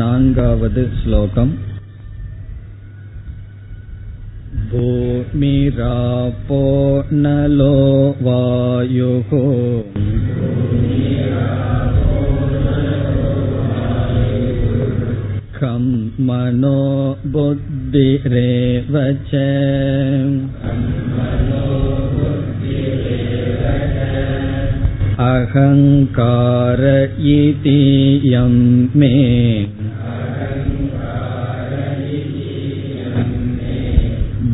नाङ्गावद् श्लोकम् भूमिरापो नलो वायुः खं मनो बुद्धिरेव च अहङ्कार इति यं मे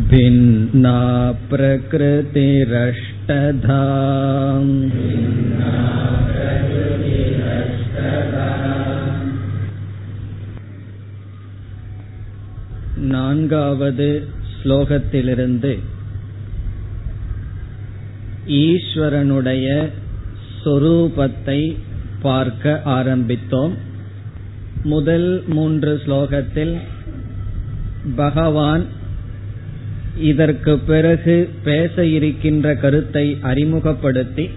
भिन्ना प्रकृतिरष्टधा நான்காவது ஸ்லோகத்திலிருந்து ஈஸ்வரனுடைய சொரூபத்தை பார்க்க ஆரம்பித்தோம் முதல் மூன்று ஸ்லோகத்தில் பகவான் இதற்கு பிறகு பேச இருக்கின்ற கருத்தை அறிமுகப்படுத்தி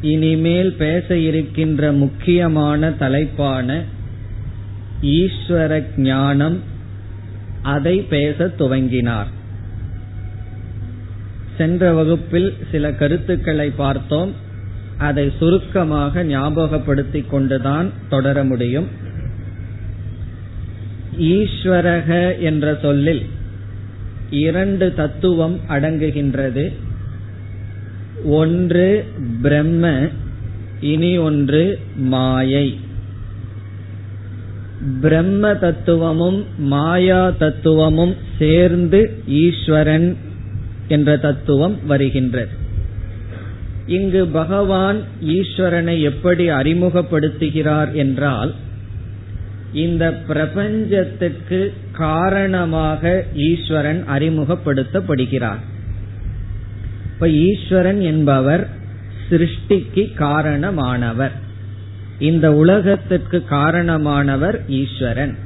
இனிமேல் பேச இருக்கின்ற முக்கியமான தலைப்பான ஈஸ்வர ஞானம் அதை பேச துவங்கினார். சென்ற வகுப்பில் சில கருத்துக்களை பார்த்தோம். அதை சுருக்கமாக ஞாபகப்படுத்திக் கொண்டுதான் தொடர முடியும். ஈஸ்வரக என்ற சொல்லில் இரண்டு தத்துவம் அடங்குகின்றது. ஒன்று பிரம்ம இனி ஒன்று மாயை. பிரம்ம தத்துவமும் மாயா தத்துவமும் சேர்ந்து ஈஸ்வரன் என்ற தத்துவம் வருகின்றது. இங்கு பகவான் ஈஸ்வரனை எப்படி அறிமுகப்படுத்துகிறார் என்றால் இந்த பிரபஞ்சத்துக்கு காரணமாக ஈஸ்வரன் அறிமுகப்படுத்தப்படுகிறார். இப்ப ஈஸ்வரன் என்பவர் சிருஷ்டிக்கு காரணமானவர். இந்த உலகத்திற்கு காரணமானவர் ஈஸ்வரன்.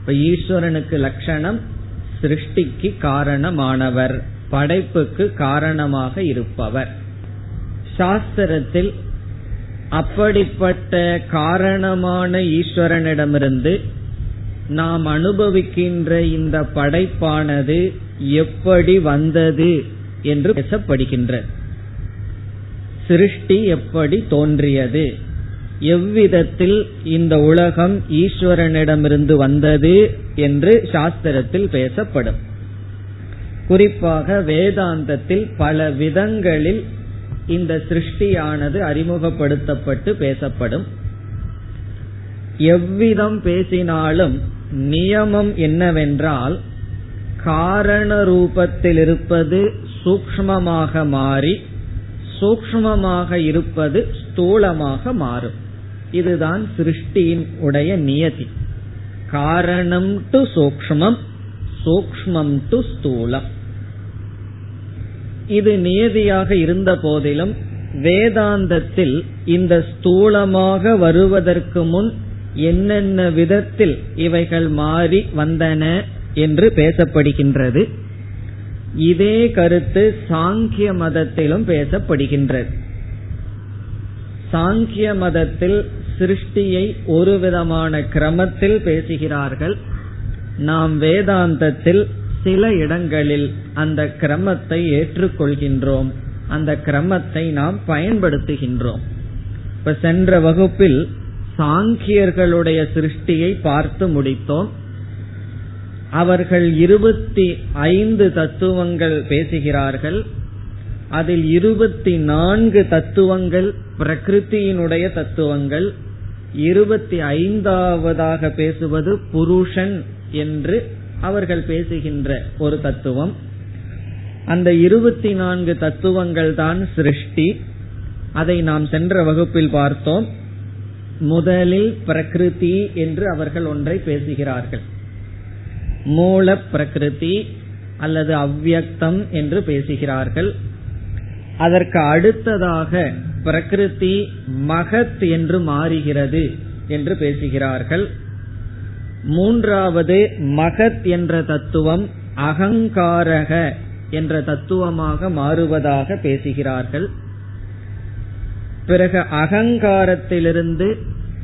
இப்ப ஈஸ்வரனுக்கு லட்சணம் சிருஷ்டிக்கு காரணமானவர் படைப்புக்கு காரணமாக இருப்பவர். சாஸ்திரத்தில் அப்படிப்பட்ட காரணமான ஈஸ்வரனிடமிருந்து நாம் அனுபவிக்கின்ற இந்த படைப்பானது எப்படி வந்தது என்று பேசப்படுகின்ற. சிருஷ்டி எப்படி தோன்றியது. எவ்விதத்தில் இந்த உலகம் ஈஸ்வரனிடமிருந்து வந்தது என்று சாஸ்திரத்தில் பேசப்படும். குறிப்பாக வேதாந்தத்தில் பல விதங்களில் இந்த சிருஷ்டியானது அறிமுகப்படுத்தப்பட்டு பேசப்படும். எவ்விதம் பேசினாலும் நியமம் என்னவென்றால் காரண ரூபத்தில் இருப்பது சூக்மமாக மாறி சூக்மமாக இருப்பது ஸ்தூலமாக மாறும். இதுதான் சிருஷ்டியின் உடைய நியதி. காரணம் டு சூக்மம் சூக்மம் டு ஸ்தூலம். இது நியதியாக இருந்த போதிலும் வேதாந்தத்தில் இந்த ஸ்தூலமாக வருவதற்கு முன் என்னென்ன விதத்தில் இவைகள் மாறி வந்தன என்று பேசப்படுகின்றது. இதே கருத்து சாங்கிய மதத்திலும் பேசப்படுகின்றது. சாங்கிய மதத்தில் சிருஷ்டியை ஒரு விதமான கிரமத்தில் பேசுகிறார்கள். நாம் வேதாந்தத்தில் சில இடங்களில் அந்த கிரமத்தை ஏற்றுக்கொள்கின்றோம். அந்த கிரமத்தை நாம் பயன்படுத்துகின்றோம். இப்ப சென்ற வகுப்பில் சாங்கியர்களுடைய சிருஷ்டியை பார்த்து முடித்தோம். அவர்கள் இருபத்தி ஐந்து தத்துவங்கள் பேசுகிறார்கள். அதில் இருபத்தி நான்கு தத்துவங்கள் பிரகிருத்தியினுடைய தத்துவங்கள். இருபத்தி ஐந்தாவதாக பேசுவது புருஷன் என்று அவர்கள் பேசுகின்ற ஒரு தத்துவம். அந்த இருபத்தி நான்கு தத்துவங்கள் தான் சிருஷ்டி. அதை நாம் சென்ற வகுப்பில் பார்த்தோம். முதலில் பிரகிருதி என்று அவர்கள் ஒன்றை பேசுகிறார்கள். மூல பிரகிருதி அல்லது அவ்வியக்தம் என்று பேசுகிறார்கள். அதற்கு அடுத்ததாக பிரகிருதி மகத் என்று மாறுகிறது என்று பேசுகிறார்கள். மூன்றாவது மகத் என்ற தத்துவம் அகங்காரக என்ற தத்துவமாக மாறுவதாக பேசுகிறார்கள். பிறகு அகங்காரத்திலிருந்து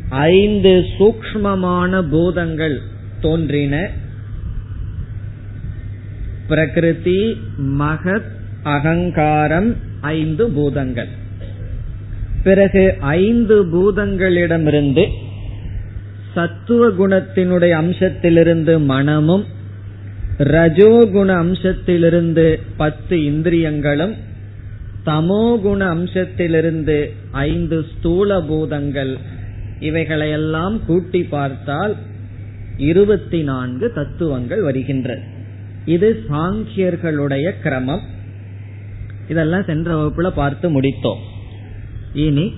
ஐந்து சூக்மமான பூதங்கள் தோன்றின. பிரகிருதி மகத் அகங்காரம் ஐந்து பூதங்கள். பிறகு ஐந்து பூதங்களிடமிருந்து சத்துவ குணத்தினுடைய அம்சத்திலிருந்து மனமும் ரஜோகுண அம்சத்திலிருந்து பத்து இந்திரியங்களும் தமோகுண அம்சத்திலிருந்து ஐந்து ஸ்தூல பூதங்கள். இவைகளையெல்லாம் கூட்டி பார்த்தால் இருபத்தி நான்கு தத்துவங்கள் வருகின்றது இது சாங்கியர்களுடைய கிரமம். இதெல்லாம் சென்ற வகுப்புல பார்த்து முடித்தோம். இனி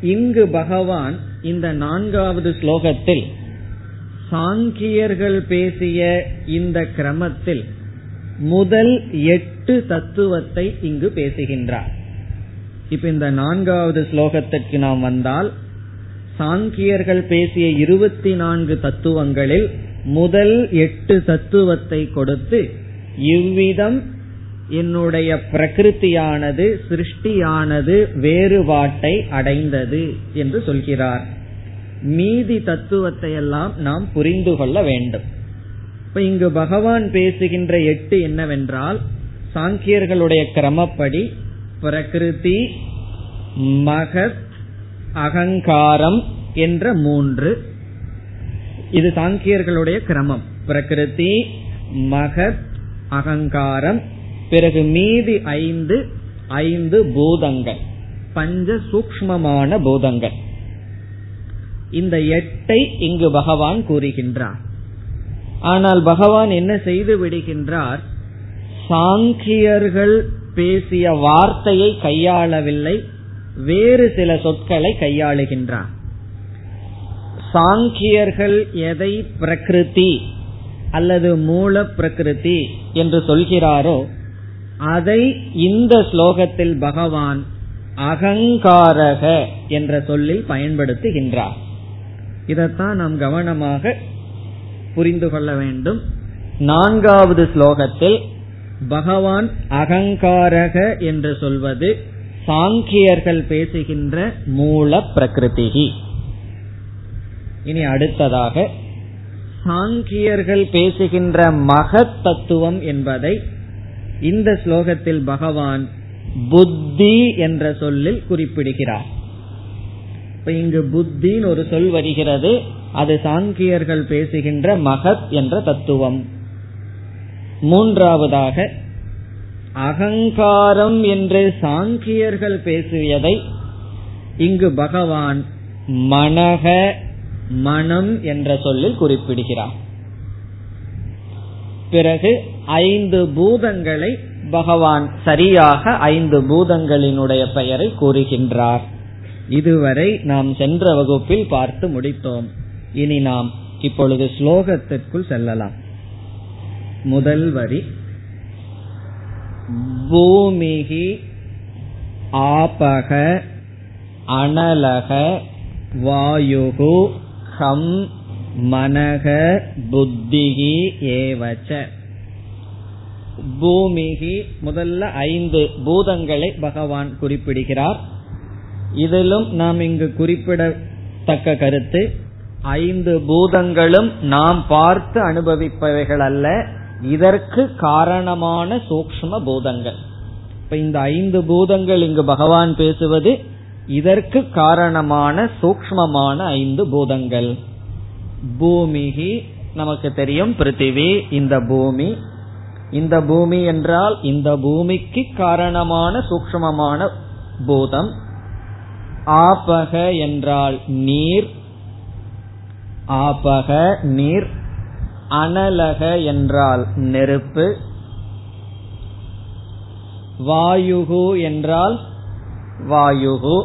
இங்கு பகவான் இந்த நான்காவது ஸ்லோகத்தில் சாங்கியர்கள் பேசிய இந்த கிரமத்தில் முதல் எட்டு தத்துவத்தை இங்கு பேசுகின்றார். இப்ப இந்த நான்காவது ஸ்லோகத்திற்கு நாம் வந்தால் சாங்கியர்கள் பேசிய இருபத்தி நான்கு தத்துவங்களில் முதல் எட்டு தத்துவத்தை கொடுத்து இவ்விதம் என்னுடைய பிரகிருத்தியானது சிருஷ்டியானது வேறுபாட்டை அடைந்தது என்று சொல்கிறார். மீதி தத்துவத்தை எல்லாம் நாம் புரிந்து கொள்ள வேண்டும். இப்ப இங்கு பகவான் பேசுகின்ற எட்டு என்னவென்றால் சாங்கியர்களுடைய கிரமப்படி பிரகிருதி மகத் அகங்காரம் என்ற மூன்று. இது சாங்கியர்களுடைய கிரமம். பிரகிருதி மகத் அகங்காரம் பிறகு மீதி ஐந்து ஐந்து பூதங்கள். பஞ்ச சூக்மமான பூதங்கள். இந்த எட்டை இங்கு பகவான் கூறுகின்றார். ஆனால் பகவான் என்ன செய்து விடுகின்றார்? சாங்கியர்கள் பேசிய வார்த்தையை கையாளவில்லை வேறு சில சொற்களை கையாளுகின்றார். சாங்கியர்கள் எதை பிரகிருதி அல்லது மூல பிரகிருதி என்று சொல்கிறாரோ அதை இந்த ஸ்லோகத்தில் பகவான் அகங்காரக என்ற சொல்லில் பயன்படுத்துகின்றார். இதைத்தான் நாம் கவனமாக புரிந்து கொள்ள வேண்டும். நான்காவது ஸ்லோகத்தில் பகவான் அகங்காரக என்று சொல்வது சாங்கியர்கள் பேசுகின்ற மூல பிரகிருதி இனி அடுத்ததாக சாங்கியர்கள் பேசுகின்ற மகத் தத்துவம் என்பதை இந்த ஸ்லோகத்தில் பகவான் புத்தி என்ற சொல்லில் குறிப்பிடுகிறார். இங்கு புத்தின்னு ஒரு சொல் வருகிறது. அது சாங்கியர்கள் பேசுகின்ற மகத் என்ற தத்துவம். மூன்றாவதாக அகங்காரம் என்று சாங்கியர்கள் பேசியதை இங்கு பகவான் மனக மனம் என்ற சொல்லில் குறிப்பிடுகிறார். பிறகு ஐந்து பூதங்களை பகவான் சரியாக ஐந்து பூதங்களினுடைய பெயரை கூறுகின்றார். இதுவரை நாம் சென்ற வகுப்பில் பார்த்து முடித்தோம். இனி நாம் இப்பொழுது ஸ்லோகத்திற்குள் செல்லலாம். முதல் வரி பூமிகி ஆபக அனலக வாயுகு ஹம் மனக புத்திகி ஏவச்ச. பூமிகி முதல்ல ஐந்து பூதங்களை பகவான் குறிப்பிடுகிறார். இதிலும் நாம் இங்கு குறிப்பிடத்தக்க கருத்து ஐந்து பூதங்களும் நாம் பார்த்து அனுபவிப்பவைகள் அல்ல இதற்கு காரணமான சூக்ம பூதங்கள். இப்ப இந்த ஐந்து பூதங்கள் இங்கு பகவான் பேசுவது இதற்கு காரணமான சூக்மமான ஐந்து பூதங்கள். பூமிகி நமக்கு தெரியும் பிருத்திவி இந்த பூமி. இந்த பூமி என்றால் இந்த பூமிக்கு காரணமான சூக்மமான பூதம். ஆபக என்றால் நீர் ஆபக நீர் அனலக என்றால் நெருப்பு வாயுகு என்றால் வாயுகு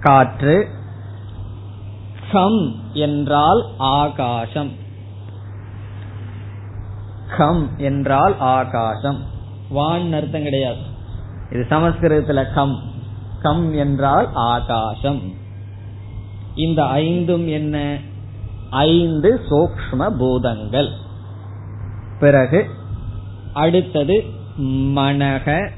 காற்று கம் என்றால் ஆகாசம். கம் என்றால் ஆகாசம். வான் அர்த்தம் கிடையாது. இது சமஸ்கிருதத்துல கம். கம் என்றால் ஆகாசம். இந்த ஐந்தும் என்ன? ஐந்து சூக்ம பூதங்கள். பிறகு அடுத்தது மனக.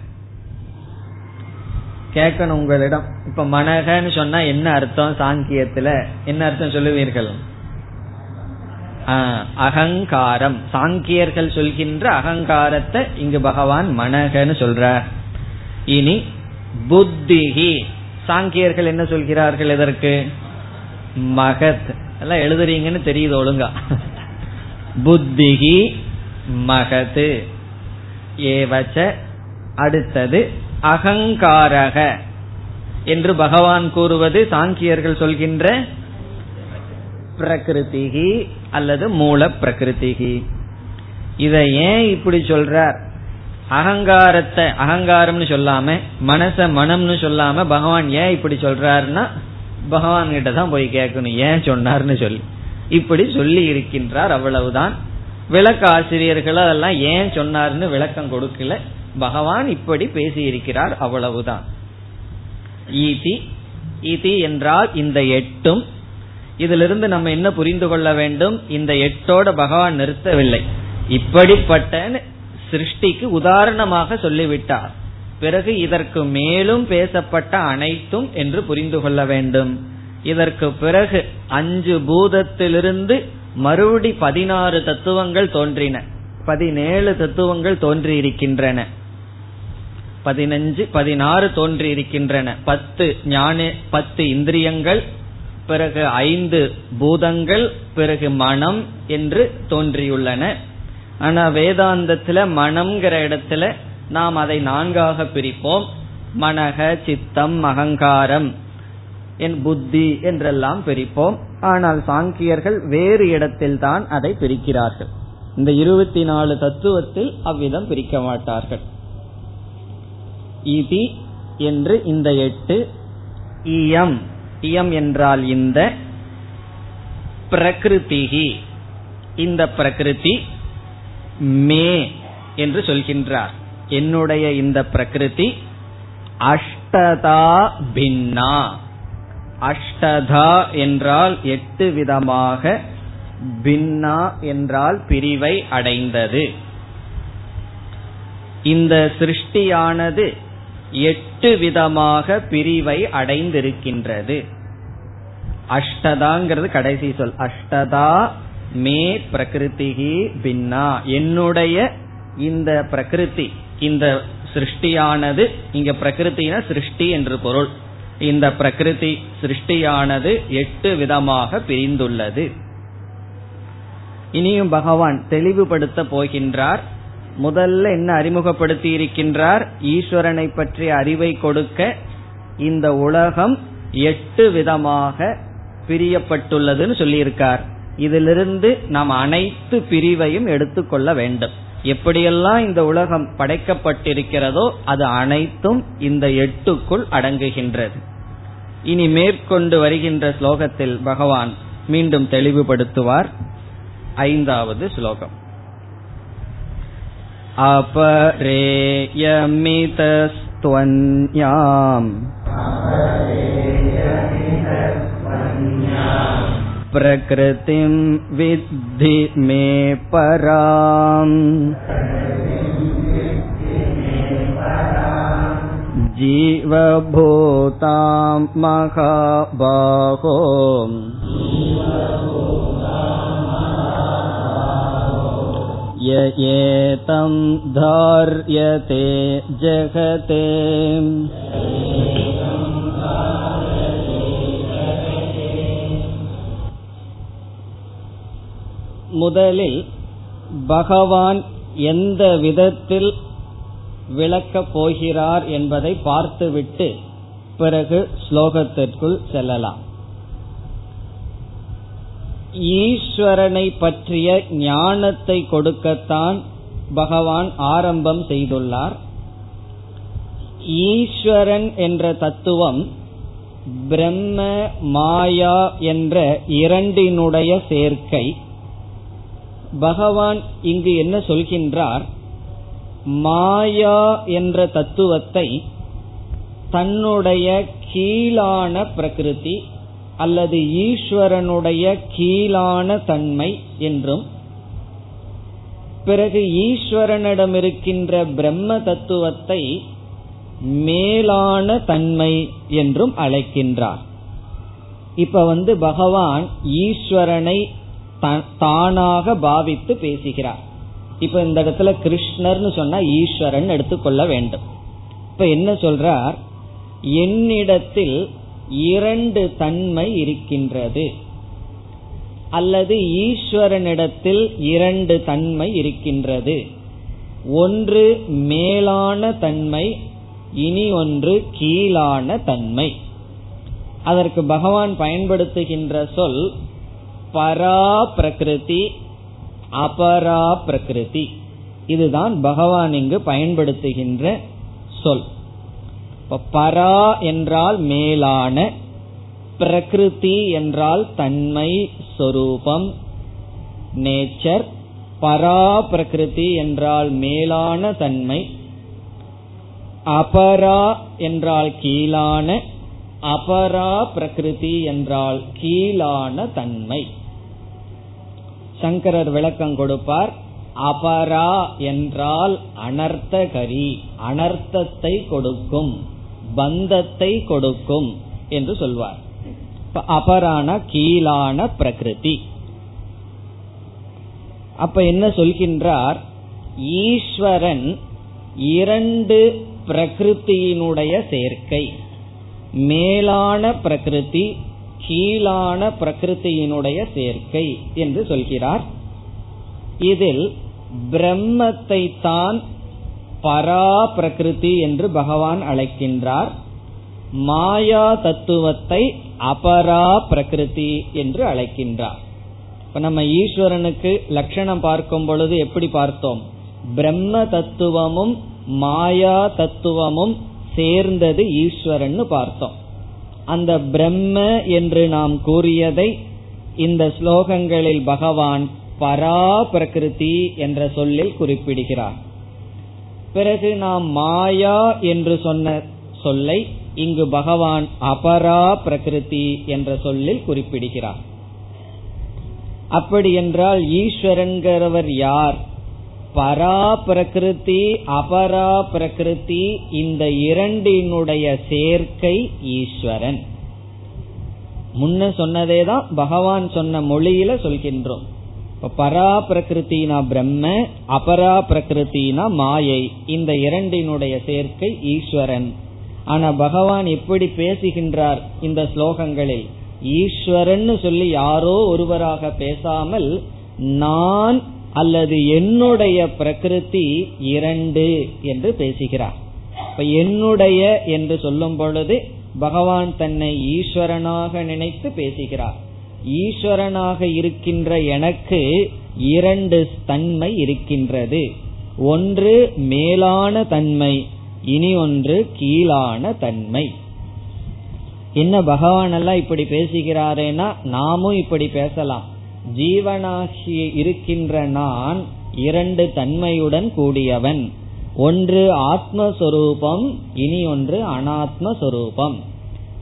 கேட்கணும் உங்களிடம். இப்ப மனகன்னு சொன்னா என்ன அர்த்தம் சாங்கியத்துல? என்ன அர்த்தம் சொல்லுவீர்கள்? அகங்காரம். சாங்கியர்கள் சொல்கின்ற அகங்காரத்தை இங்கு பகவான் மனகன்னு சொல்றார். இனி புத்திகி சாங்கியர்கள் என்ன சொல்கிறார்கள் இதற்கு? மகத். எல்லாம் எழுதுறீங்கன்னு தெரியுது ஒழுங்கா. புத்திகி மகது. ஏவச்ச அடுத்தது அகங்காரக. என்று பகவான் கூறுவது சாங்கியர்கள் சொல்கின்ற பிரகிருதிகி அல்லது மூல பிரகிருதிகி இதை ஏன் இப்படி சொல்றார்? அகங்காரத்தை அகங்காரம்னு சொல்லாம மனச மனம்னு சொல்லாம பகவான் ஏன் இப்படி சொல்றாருன்னா பகவான் கிட்ட தான் போய் கேட்கணும். ஏன் சொன்னார்னு சொல்லி. இப்படி சொல்லி இருக்கின்றார் அவ்வளவுதான். விளக்க ஆசிரியர்கள் அதெல்லாம் ஏன் சொன்னார்னு விளக்கம் கொடுக்கல. பகவான் இப்படி பேசி இருக்கிறார் அவ்வளவுதான். ஈதி ஈதி என்றால் இந்த எட்டும். இதிலிருந்து நம்ம என்ன புரிந்து கொள்ள வேண்டும்? இந்த எட்டோட பகவான் நிறுத்தவில்லை. இப்படிப்பட்ட சிருஷ்டிக்கு உதாரணமாக சொல்லிவிட்டார். பிறகு இதற்கு மேலும் பேசப்பட்ட அனைத்தும் என்று புரிந்து கொள்ள வேண்டும். இதற்கு பிறகு அஞ்சு பூதத்திலிருந்து மறுபடி பதினாறு தத்துவங்கள் தோன்றின. பதினேழு தத்துவங்கள் தோன்றியிருக்கின்றன. பதினஞ்சு பதினாறு தோன்றியிருக்கின்றன. பத்து ஞான பத்து இந்திரியங்கள் பிறகு ஐந்து பூதங்கள் பிறகு மனம் என்று தோன்றியுள்ளன. ஆனா வேதாந்தத்துல மனம்ங்கிற இடத்துல நாம் அதை நான்காக பிரிப்போம். மனக சித்தம் அகங்காரம் என் புத்தி என்றெல்லாம் பிரிப்போம். ஆனால் சாங்கியர்கள் வேறு இடத்தில் தான் அதை பிரிக்கிறார்கள். இந்த இருபத்தி நாலு தத்துவத்தில் அவ்விதம் பிரிக்க மாட்டார்கள். இதி என்று இந்த எட்டு இயம். இயம் என்றால் இந்த பிரகிருதிகி இந்த பிரகிருதி மே என்று சொல்கின்றார். என்னுடைய இந்த பிரகிருதி அஷ்டதா பின்னா. அஷ்டதா என்றால் எட்டு விதமாக பின்னா என்றால் பிரிவை அடைந்தது. இந்த சிருஷ்டியானது எட்டு விதமாக பிரிவை அடைந்திருக்கின்றது. அஷ்டதாங்கிறது கடைசி சொல். அஷ்டதா மே பிரகிருதிகி பின்னா. என்னுடைய இந்த பிரகிருதி இந்த சிருஷ்டியானது இங்க பிரகிருத்தின சிருஷ்டி என்று பொருள். இந்த பிரகிருதி சிருஷ்டியானது எட்டு விதமாக பிரிந்துள்ளது. இனியும் பகவான் தெளிவுபடுத்த போகின்றார். முதல்ல என்ன அறிமுகப்படுத்தி இருக்கின்றார்? ஈஸ்வரனை பற்றிய அறிவை கொடுக்க இந்த உலகம் எட்டு விதமாக பிரியப்பட்டுள்ளதுன்னு சொல்லியிருக்கார். இதிலிருந்து நாம் அனைத்து பிரிவையும் எடுத்துக்கொள்ள வேண்டும். எப்படியெல்லாம் இந்த உலகம் படைக்கப்பட்டிருக்கிறதோ அது அனைத்தும் இந்த எட்டுக்குள் அடங்குகின்றது இனி மேற்கொண்டு வருகின்ற ஸ்லோகத்தில் பகவான் மீண்டும் தெளிவுபடுத்துவார் ஐந்தாவது ஸ்லோகம் अपरेयमितस्त्वन्याम् प्रकृतिं विद्धि मे पराम् जीवभूतां महाबाहो य एतं धार्यते जगते முதலில் பகவான் எந்த விதத்தில் விளக்கப் போகிறார் என்பதை பார்த்துவிட்டு பிறகு ஸ்லோகத்திற்குள் செல்லலாம். ஈஸ்வரனை பற்றிய ஞானத்தை கொடுக்கத்தான் பகவான் ஆரம்பம் செய்துள்ளார். ஈஸ்வரன் என்ற தத்துவம் பிரம்ம மாயா என்ற இரண்டினுடைய சேர்க்கை. பகவான் இங்கு என்ன சொல்கின்றார்? மாயா என்ற தத்துவத்தை தன்னுடைய கீழான பிரகிருதி அல்லது ஈஸ்வரனுடைய கீழான தன்மை என்றும் பிறகு ஈஸ்வரனிடம் இருக்கின்ற பிரம்ம தத்துவத்தை மேலான தன்மை என்றும் அழைக்கின்றார். இப்ப வந்து பகவான் ஈஸ்வரனை தானாக பாவித்து பேசுகிறார். இப்ப இந்த இடத்துல கிருஷ்ணர்னு சொன்னா ஈஸ்வரன் எடுத்துக்கொள்ள வேண்டும். இப்ப என்ன சொல்றார்? என்னிடத்தில் இரண்டு தன்மை இருக்கின்றது. அல்லது ஈஸ்வரனிடத்தில் இரண்டு தன்மை இருக்கின்றது. ஒன்று மேலான தன்மை இனி ஒன்று கீழான தன்மை. அதற்கு பகவான் பயன்படுத்துகின்ற சொல் பரா பிரகிருதி அபரா பிரகிருதி இதுதான் பகவான் இங்கு பயன்படுத்துகின்ற சொல். பரா என்றால் மேலான பிரகிருதி என்றால் தன்மை சொரூபம் நேச்சர் பரா பிரகிருதி என்றால் மேலான தன்மை அபரா என்றால் கீழான அபரா பிரகிருதி என்றால் கீழான தன்மை. சங்கரர் விளக்கம் கொடுப்பார் அபரா என்றால் அனர்த்தகரி அனர்த்தத்தை கொடுக்கும் பந்தத்தை கொடுக்கும் என்று சொல்வார். அபரான கீழான பிரகிருதி. அப்ப என்ன சொல்கின்றார்? ஈஸ்வரன் இரண்டு பிரகிருத்தியினுடைய சேர்க்கை மேலான பிரகிருதி கீழான பிரகிருத்தியினுடைய சேர்க்கை என்று சொல்கிறார். இதில் பிரம்மத்தை தான் பரா பிரகிருதி என்று பகவான் அழைக்கின்றார். மாயா தத்துவத்தை அபரா பிரகிருதி என்று அழைக்கின்றார். இப்ப நம்ம ஈஸ்வரனுக்கு லட்சணம் பார்க்கும் பொழுது எப்படி பார்த்தோம்? பிரம்ம தத்துவமும் மாயா தத்துவமும் சேர்ந்தது ஈஸ்வரன் பார்த்தோம். அந்த பிரம்ம என்று நாம் கூறியதை இந்த ஸ்லோகங்களில் பகவான் பரா பிரகிருதி என்ற சொல்லில் குறிப்பிடுகிறார். பிறகு நாம் மாயா என்று சொன்ன சொல்லை இங்கு பகவான் அபரா பிரகிருதி என்ற சொல்லில் குறிப்பிடுகிறார். அப்படி என்றால் ஈஸ்வரன்கிறவர் யார்? பரா பிரகிருதி அபரா பிரகிருதி இந்த இரண்டினுடைய சேர்க்கை ஈஸ்வரன். முன்ன சொன்னதேதான் பகவான் சொன்ன மொழியில சொல்கின்றோம். பரா பிரகிருத்தினா பிரம்ம அபரா பிரகிருத்தினா மாயை இந்த இரண்டினுடைய சேர்க்கை ஈஸ்வரன். ஆனா பகவான் எப்படி பேசுகின்றார் இந்த ஸ்லோகங்களில்? ஈஸ்வரன் சொல்லி யாரோ ஒருவராக பேசாமல் நான் அல்லது என்னுடைய பிரகிருதி இரண்டு என்று பேசுகிறார். இப்ப என்னுடைய என்று சொல்லும் பொழுது பகவான் தன்னை ஈஸ்வரனாக நினைத்து பேசுகிறார். ஈஸ்வரனாக இருக்கின்ற எனக்கு இரண்டு தன்மை இருக்கின்றது. ஒன்று மேலான தன்மை இனி ஒன்று கீழான தன்மை. என்ன பகவான் எல்லாம் இப்படி பேசுகிறாரேனா நாமும் இப்படி பேசலாம். ஜீவனாகி இருக்கின்ற நான் இரண்டு தன்மையுடன் கூடியவன். ஒன்று ஆத்மஸ்வரூபம் இனி ஒன்று அனாத்மஸ்வரூபம்.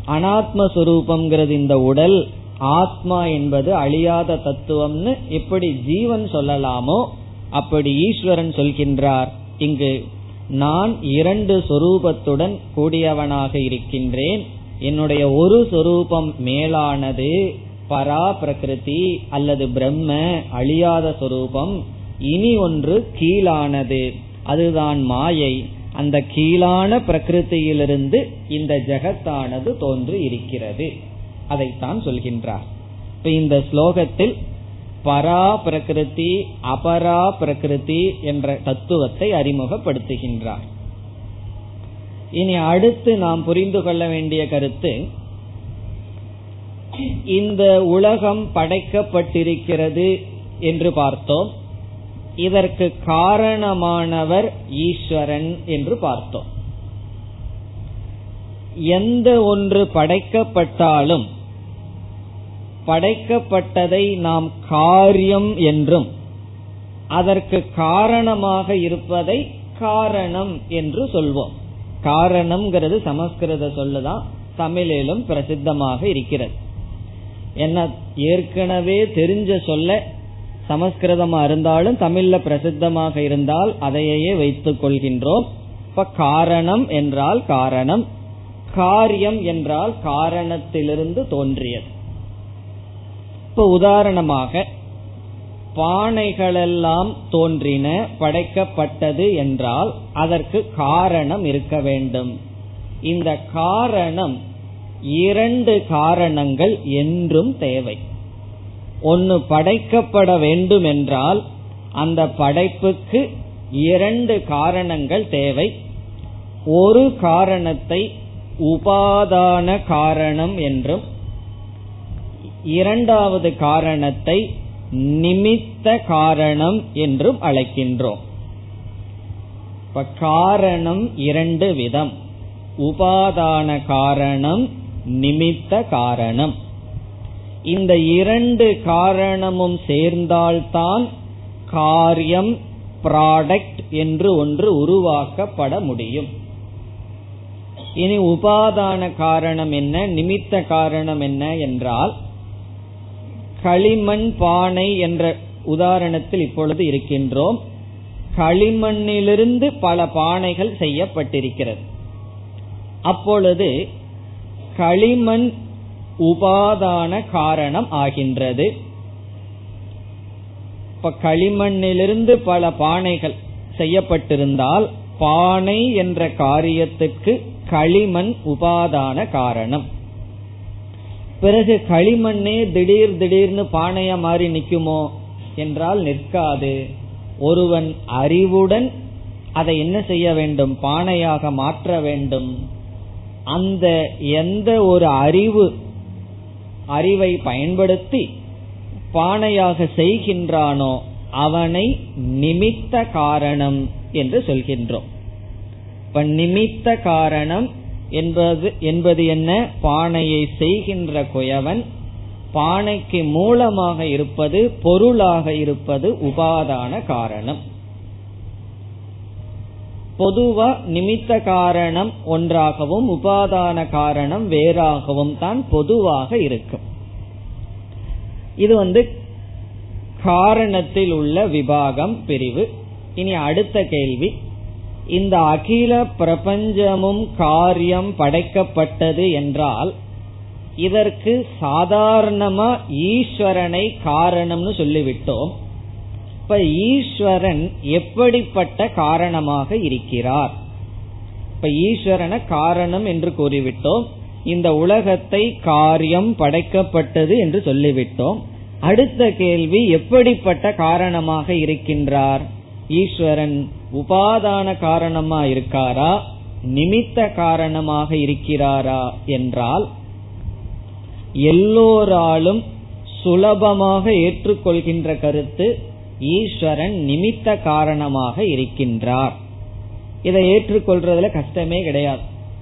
அனாத்மஸ்வரூபம்ங்கிறது இந்த உடல் ஆத்மா என்பது அழியாத தத்துவம்னு எப்படி ஜீவன் சொல்லலாமோ அப்படி ஈஸ்வரன் சொல்கின்றார். இங்கு நான் இரண்டு சொரூபத்துடன் கூடியவனாக இருக்கின்றேன். என்னுடைய ஒரு சொரூபம் மேலானது பரா பிரகிருதி அல்லது பிரம்ம அழியாத சொரூபம் இனி ஒன்று கீழானது. அதுதான் மாயை. அந்த கீழான பிரகிருத்தியிலிருந்து இந்த ஜெகத்தானது தோன்று இருக்கிறது. அதைத்தான் சொல்கின்றார். இப்ப இந்த ஸ்லோகத்தில் பரா பிரகிருதி அபரா பிரகிருதி என்ற தத்துவத்தை அறிமுகப்படுத்துகின்றார். இனி அடுத்து நாம் புரிந்து கொள்ள வேண்டிய கருத்து இந்த உலகம் படைக்கப்பட்டிருக்கிறது என்று பார்த்தோம். இதற்கு காரணமானவர் ஈஸ்வரன் என்று பார்த்தோம். எந்த ஒன்று படைக்கப்பட்டாலும் படைக்கப்பட்டதை நாம் காரியம் என்றும் அதற்கு காரணமாக இருப்பதை காரணம் என்று சொல்வோம். காரணம்ங்கிறது சமஸ்கிருத சொல்லுதான் தமிழிலும் பிரசித்தமாக இருக்கிறது. என்ன ஏற்கனவே தெரிஞ்ச சொல்ல சமஸ்கிருதமா இருந்தாலும் தமிழ்ல பிரசித்தமாக இருந்தால் அதையே வைத்துக் கொள்கின்றோம். இப்ப காரணம் என்றால் காரணம். காரியம் என்றால் காரணத்திலிருந்து தோன்றியது. இப்ப உதாரணமாக பானைகளெல்லாம் தோன்றின படைக்கப்பட்டது என்றால் அதற்கு காரணம் இருக்க வேண்டும். இந்த காரணம் இரண்டு காரணங்கள் என்றும் தேவை. ஒன்று படைக்கப்பட வேண்டும் என்றால் அந்த படைப்புக்கு இரண்டு காரணங்கள் தேவை. ஒரு காரணத்தை உபாதான காரணம் என்றும் இரண்டாவது காரணத்தை நிமித்த காரணம் என்றும் அழைக்கின்றோம். இப்ப காரணம் இரண்டு விதம். உபாதான காரணம் நிமித்த காரணம். இந்த இரண்டு காரணமும் சேர்ந்தால்தான் காரியம் ப்ராடக்ட் என்று ஒன்று உருவாக்கப்பட முடியும். இனி உபாதான காரணம் என்ன நிமித்த காரணம் என்ன என்றால் களிமண் பானை என்ற உதாரணத்தில் இப்பொழுது இருக்கின்றோம். களிமண்ணிலிருந்து பல பானைகள் செய்யப்பட்டிருக்கிறது. அப்பொழுது களிமண் உபாதான காரணம் ஆகின்றது. இப்ப களிமண்ணிலிருந்து பல பானைகள் செய்யப்பட்டிருந்தால் பானை என்ற காரியத்துக்கு களிமண் உபாதான காரணம். பிறகு களிமண்ணே திடீர் திடீர்னு பானையா மாறி நிக்குமோ என்றால் நிற்காது. ஒருவன் அறிவுடன் அதை என்ன செய்ய வேண்டும்? பானையாக மாற்ற வேண்டும். அந்த எந்த ஒரு அறிவு அறிவை பயன்படுத்தி பானையாக செய்கின்றானோ அவனை நிமித்த காரணம் என்று சொல்கின்றோம். இப்ப நிமித்த காரணம் என்பது என்பது என்ன? பானையை செய்கின்ற குயவன் பானைக்கு மூலமாக இருப்பது பொருளாக இருப்பது உபாதான காரணம். பொதுவா நிமித்த காரணம் ஒன்றாகவும் உபாதான காரணம் வேறாகவும் தான் பொதுவாக இருக்கும். இது வந்து காரணத்தில் உள்ள விபாகம் பிரிவு. இனி அடுத்த கேள்வி. இந்த அகில பிரபஞ்சமும் காரியம் படைக்கப்பட்டது என்றால் இதற்கு சாதாரணமா ஈஸ்வரனை காரணம்னு சொல்லிவிட்டோம். அப்ப ஈஸ்வரன் எப்படிப்பட்ட காரணமாக இருக்கிறார்? இப்ப ஈஸ்வரனை காரணம் என்று கூறிவிட்டோம். இந்த உலகத்தை காரியம் படைக்கப்பட்டது என்று சொல்லிவிட்டோம். அடுத்த கேள்வி எப்படிப்பட்ட காரணமாக இருக்கின்றார்? ஈஸ்வரன் உபாதான காரணமா இருக்காரா? நிமித்த காரணமாக இருக்கிறாரா என்றால் எல்லோராலும் சுலபமாக ஏற்றுக்கொள்கின்ற கருத்து ஈஸ்வரன் நிமித்த காரணமாக இருக்கின்றார். இதை ஏற்றுக்கொள்றதுல கஷ்டமே கிடையாது.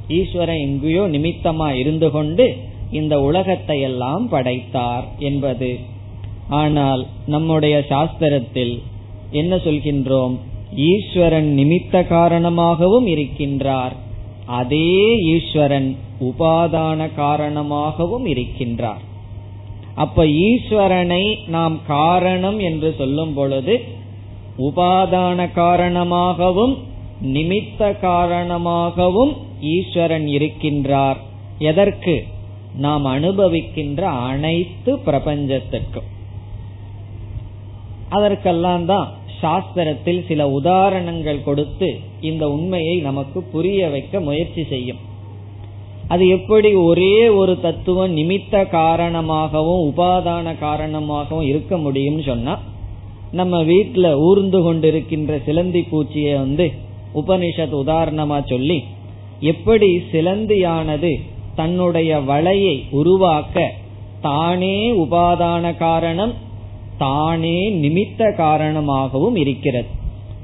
ஈஸ்வரன் எங்கேயோ நிமித்தமா இருந்து கொண்டு இந்த உலகத்தை எல்லாம் படைத்தார் என்பது. ஆனால் நம்முடைய சாஸ்திரத்தில் என்ன சொல்கின்றோம்? ஈஸ்வரன் நிமித்த காரணமாகவும் இருக்கின்றார். அதே ஈஸ்வரன் உபாதான காரணமாகவும் இருக்கின்றார். அப்ப ஈஸ்வரனை நாம் காரணம் என்று சொல்லும் பொழுது உபாதான காரணமாகவும் நிமித்த காரணமாகவும் ஈஸ்வரன் இருக்கின்றார். எதற்கு? நாம் அனுபவிக்கின்ற அனைத்து பிரபஞ்சத்திற்கும். அதற்கெல்லாம் தான் சாஸ்திரத்தில் சில உதாரணங்கள் கொடுத்து இந்த உண்மையை நமக்கு புரிய வைக்க முயற்சி செய்யும். அது எப்படி ஒரே ஒரு தத்துவம் நிமித்த காரணமாகவும் உபாதான காரணமாகவும் இருக்க முடியும்னு சொன்னா நம்ம வீட்டுல ஊர்ந்து கொண்டிருக்கின்ற சிலந்தி பூச்சியை வந்து உபனிஷத் உதாரணமா சொல்லி எப்படி சிலந்தியானது தன்னுடைய வலையை உருவாக்க தானே உபாதான காரணம் தானே நிமித்த காரணமாகவும் இருக்கிறது.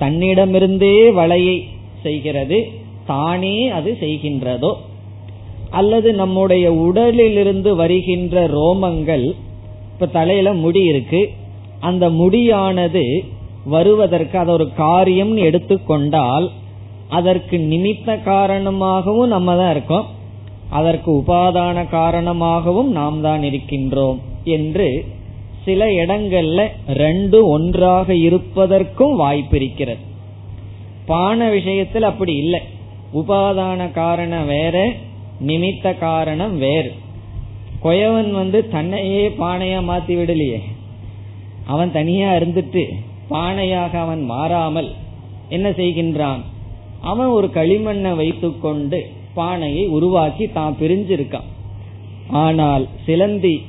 தன்னிடமிருந்தே வலையை செய்கிறது தானே அது செய்கின்றதோ அல்லது நம்முடைய உடலிலிருந்து வருகின்ற ரோமங்கள் இப்ப தலையில முடி இருக்கு அந்த முடியானது வருவதற்கு அது ஒரு காரியம் எடுத்துக்கொண்டால் அதற்கு நிமித்த காரணமாகவும் நம்ம தான் இருக்கோம் அதற்கு உபாதான காரணமாகவும் நாம் தான் இருக்கின்றோம் என்று சில இடங்கள்ல ரெண்டு ஒன்றாக இருப்பதற்கும் வாய்ப்பு இருக்கிறது. பான விஷயத்தில் அப்படி இல்லை. உபாதான காரணம் வேற நிமித்த காரணம் வேறு. கொயவன் வந்து தன்னையே பானையா மாத்தி விடலையே. அவன் தனியா இருந்துட்டு பானையாக அவன் மாறாமல் என்ன செய்கின்றான்? அவன் ஒரு களிமண்ணை வைத்துக்கொண்டு பானையை உருவாக்கி தான் பிரிஞ்சிருக்கான். ஆனால் சிலந்தி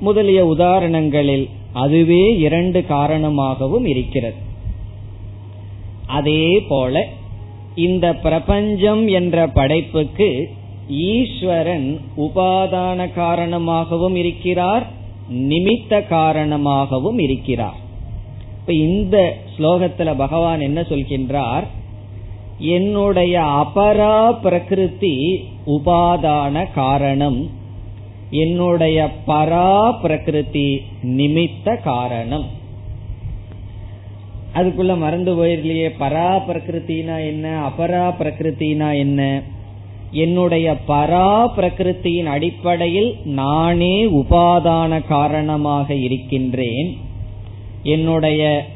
முதலிய உதாரணங்களில் அதுவே இரண்டு காரணமாகவும் இருக்கிறது. அதே போல இந்த பிரபஞ்சம் என்ற படைப்புக்கு ஈஸ்வரன் உபாதான காரணமாகவும் இருக்கிறார் நிமித்த காரணமாகவும் இருக்கிறார். இப்ப இந்த ஸ்லோகத்துல பகவான் என்ன சொல்கின்றார்? என்னுடைய அபரா பிரகிருதி உபாதான காரணம் என்னுடைய பரா பிரகிருதி நிமித்த காரணம். அதுக்குள்ள மறந்து போயிருக்கலையே பரா பிரகிருத்தினா என்ன அபரா பிரகிருத்தினா என்ன? என்னுடைய பரா பிரகிருத்தியின் அடிப்படையில் நானே உபாதான காரணமாக இருக்கின்றேன். என்னுடைய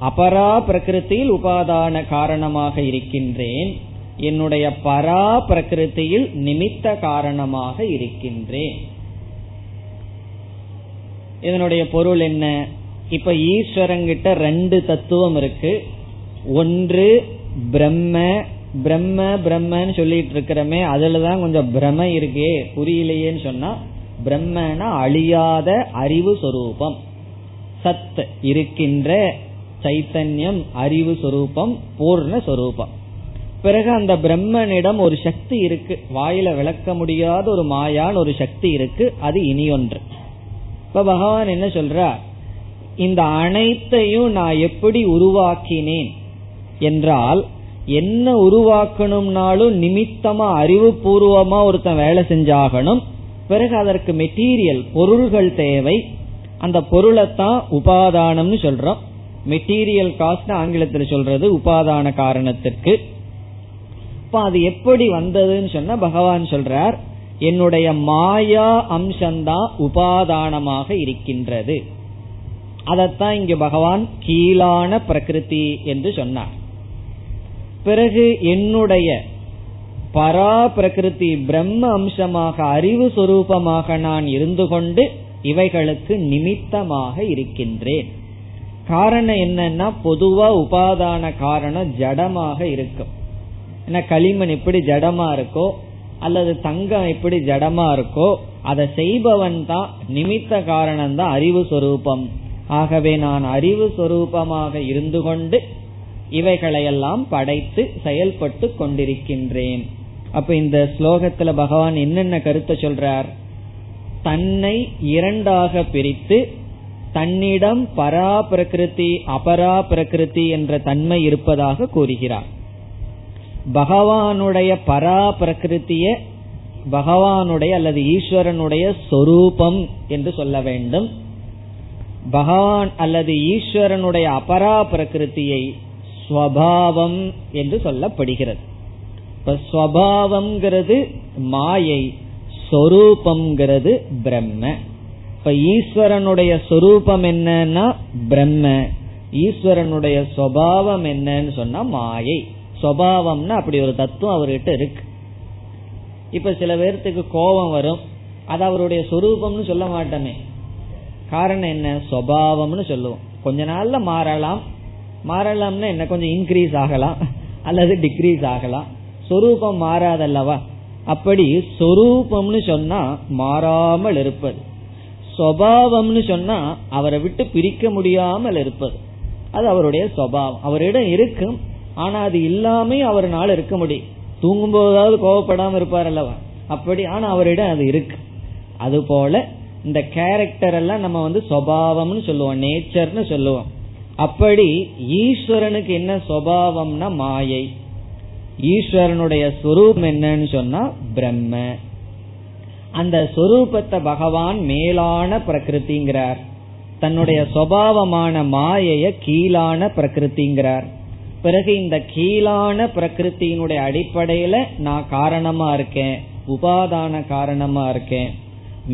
அபரா பிரகிருத்தியில் உபாதான காரணமாக இருக்கின்றேன். என்னுடைய பரா பிரகிருத்தியில் நிமித்த காரணமாக இருக்கின்றேன். இதனுடைய பொருள் என்ன? இப்ப ஈஸ்வரங்கிட்ட ரெண்டு தத்துவம் இருக்கு. ஒன்று பிரம்ம பிரம்ம பிரம்மன்னு சொல்லிட்டு இருக்கிறமே அதுலதான் கொஞ்சம் பிரம இருக்கே புரியலையேன்னு சொன்னா பிரம்மனா அழியாத அறிவு சொரூபம். சத் இருக்கின்ற சைத்தன்யம் அறிவு சொரூபம் பூர்ண சொரூபம். பிறகு அந்த பிரம்மனிடம் ஒரு சக்தி இருக்கு. வாயில விளக்க முடியாத ஒரு மாயான் ஒரு சக்தி இருக்கு. அது இனி ஒன்று இப்ப பகவான் என்ன சொல்றார்? இந்த அனைத்தையும் நான் எப்படி உருவாக்கினேன்? என்றால் என்ன உருவாக்கணும்னாலும் நிமித்தமா அறிவுபூர்வமா ஒருத்தன் வேலை செஞ்சாகணும். பிறகு அதற்கு மெட்டீரியல் பொருள்கள் தேவை. அந்த பொருளைத்தான் உபாதானம்னு சொல்றோம். மெட்டீரியல் காஸ்ட் ஆங்கிலத்தில் சொல்றது உபாதான காரணத்திற்கு. இப்ப அது எப்படி வந்ததுன்னு சொன்னா பகவான் சொல்றார் என்னுடைய மாயா அம்சம்தான் உபாதானமாக இருக்கின்றது. அதத்தான் இங்கு பகவான் கீழான பிரகிருதி என்று சொன்னார். பிறகு என்னுடைய பரா பிரகிருதி பிரம்ம அம்சமாக அறிவு சொரூபமாக நான் இருந்து கொண்டு இவைகளுக்கு நிமித்தமாக இருக்கின்றேன். காரணம் என்னன்னா பொதுவா உபாதான காரணம் ஜடமாக இருக்கும். ஏன்னா களிமண் எப்படி ஜடமா இருக்கோ அல்லது தங்கம் எப்படி ஜடமா இருக்கோ அதை செய்பவன் தான் நிமித்த காரணம் தான் அறிவு சொரூபம். ஆகவே நான் அறிவு சொரூபமாக இருந்து கொண்டு இவைகளையெல்லாம் படைத்து செயல்பட்டு கொண்டிருக்கின்றேன். அப்ப இந்த ஸ்லோகத்துல பகவான் என்னென்ன கருத்தை சொல்றார்? தன்னை இரண்டாக பிரித்து தன்னிடம் பரா பிரகிருதி அபரா பிரகிருதி என்ற தன்மை இருப்பதாக கூறுகிறார். பகவானுடைய பரா பிரகிருத்திய பகவானுடைய அல்லது ஈஸ்வரனுடைய சொரூபம் என்று சொல்ல வேண்டும். பகவான் அல்லது ஈஸ்வரனுடைய அபரா பிரகிருத்தியை ஸ்வபாவம் என்று சொல்லப்படுகிறது. இப்ப ஸ்வபாவம்ங்கிறது மாயை சொரூபம்ங்கிறது பிரம்ம. இப்ப ஈஸ்வரனுடைய சொரூபம் என்னன்னா பிரம்ம. ஈஸ்வரனுடைய சுவாவம் என்னன்னு சொன்னா மாயை. சுவாவம்னா அப்படி ஒரு தத்துவம் அவர்கிட்ட இருக்கு. இப்ப சில பேர்த்துக்கு கோபம் வரும். அது அவருடைய சொரூபம்னு சொல்ல மாட்டோமே. காரணம் என்ன? சுவாவம்னு சொல்லுவோம். கொஞ்ச நாள்ல மாறலாம். மாறலாம்னா என்ன? கொஞ்சம் இன்க்ரீஸ் ஆகலாம். அல்லது டிக்ரீஸ் ஆகலாம். சொரூபம் மாறாதல்லவா? அப்படி சொரூபம்னு சொன்னா மாறாமல் இருப்பது. சுவாவம்னு சொன்னா அவரை விட்டு பிரிக்க முடியாமல் இருப்பது. அது அவருடைய சுவாவம். அவரிடம் இருக்கும். ஆனா அது இல்லாம அவரால் இருக்க முடியும். தூங்கும் போதாவது கோவப்படாம இருப்பார் அல்லவா அப்படி. ஆனா அவரிடம் அது இருக்கு. அது போல இந்த கேரக்டர் எல்லாம் நம்ம வந்து சுவாவம்னு சொல்லுவோம். நேச்சர்னு சொல்லுவோம். அப்படி ஈஸ்வரனுக்கு என்ன சுவாவம்னா மாயை. ஈஸ்வரனுடைய சொரூபம் என்னன்னு சொன்னா பிரம்ம. அந்த சொரூபத்தை பகவான் மேலான பிரகிருதிங்கிறார் தன்னுடைய சுவாவமான மாயைய கீழான பிரகிருதிங்கிறார் பிறகு இந்த கீழான பிரகிருத்தினுடைய அடிப்படையில நான் காரணமா இருக்கேன் உபாதான காரணமா இருக்கேன்.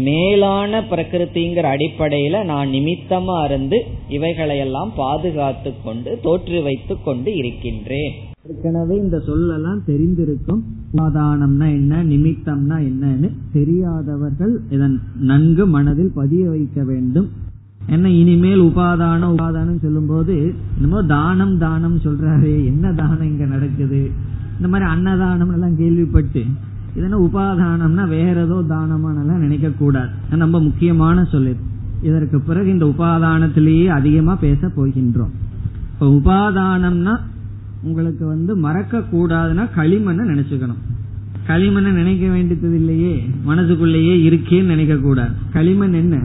மேலான பிரகிருதிங்கிற அடிப்படையில நான் நிமித்தமா இருந்து இவைகளையெல்லாம் பாதுகாத்து கொண்டு தோற்று வைத்து கொண்டு இருக்கின்றேன். ஏற்கனவே இந்த சொல்லெல்லாம் தெரிந்திருக்கும். உபாதானம்னா என்ன நிமித்தம்னா என்னன்னு தெரியாதவர்கள் இதன் நன்கு மனதில் பதிய வைக்க வேண்டும். என்ன இனிமேல் உபாதானம் உபாதானம் சொல்லும் போது என்னமோ தானம் தானம் சொல்றாரு என்ன தானம் இங்க நடக்குது? இந்த மாதிரி அன்னதானம் எல்லாம் கேள்விப்பட்டு இதென்ன உபாதானம்னா வேற ஏதோ தானமானலாம் நினைக்க கூடாது ரொம்ப முக்கியமான சொல்லு. இதற்கு பிறகு இந்த உபாதானத்திலேயே அதிகமா பேச போகின்றோம். இப்ப உபாதானம்னா உங்களுக்கு வந்து மறக்க கூடாதுன்னா களிமண்ணை நினைச்சுக்கணும். களிமண்ணை நினைக்க வேண்டியது இல்லையே மனசுக்குள்ளேயே இருக்கேன்னு நினைக்க கூடாது களிமண் என்ன?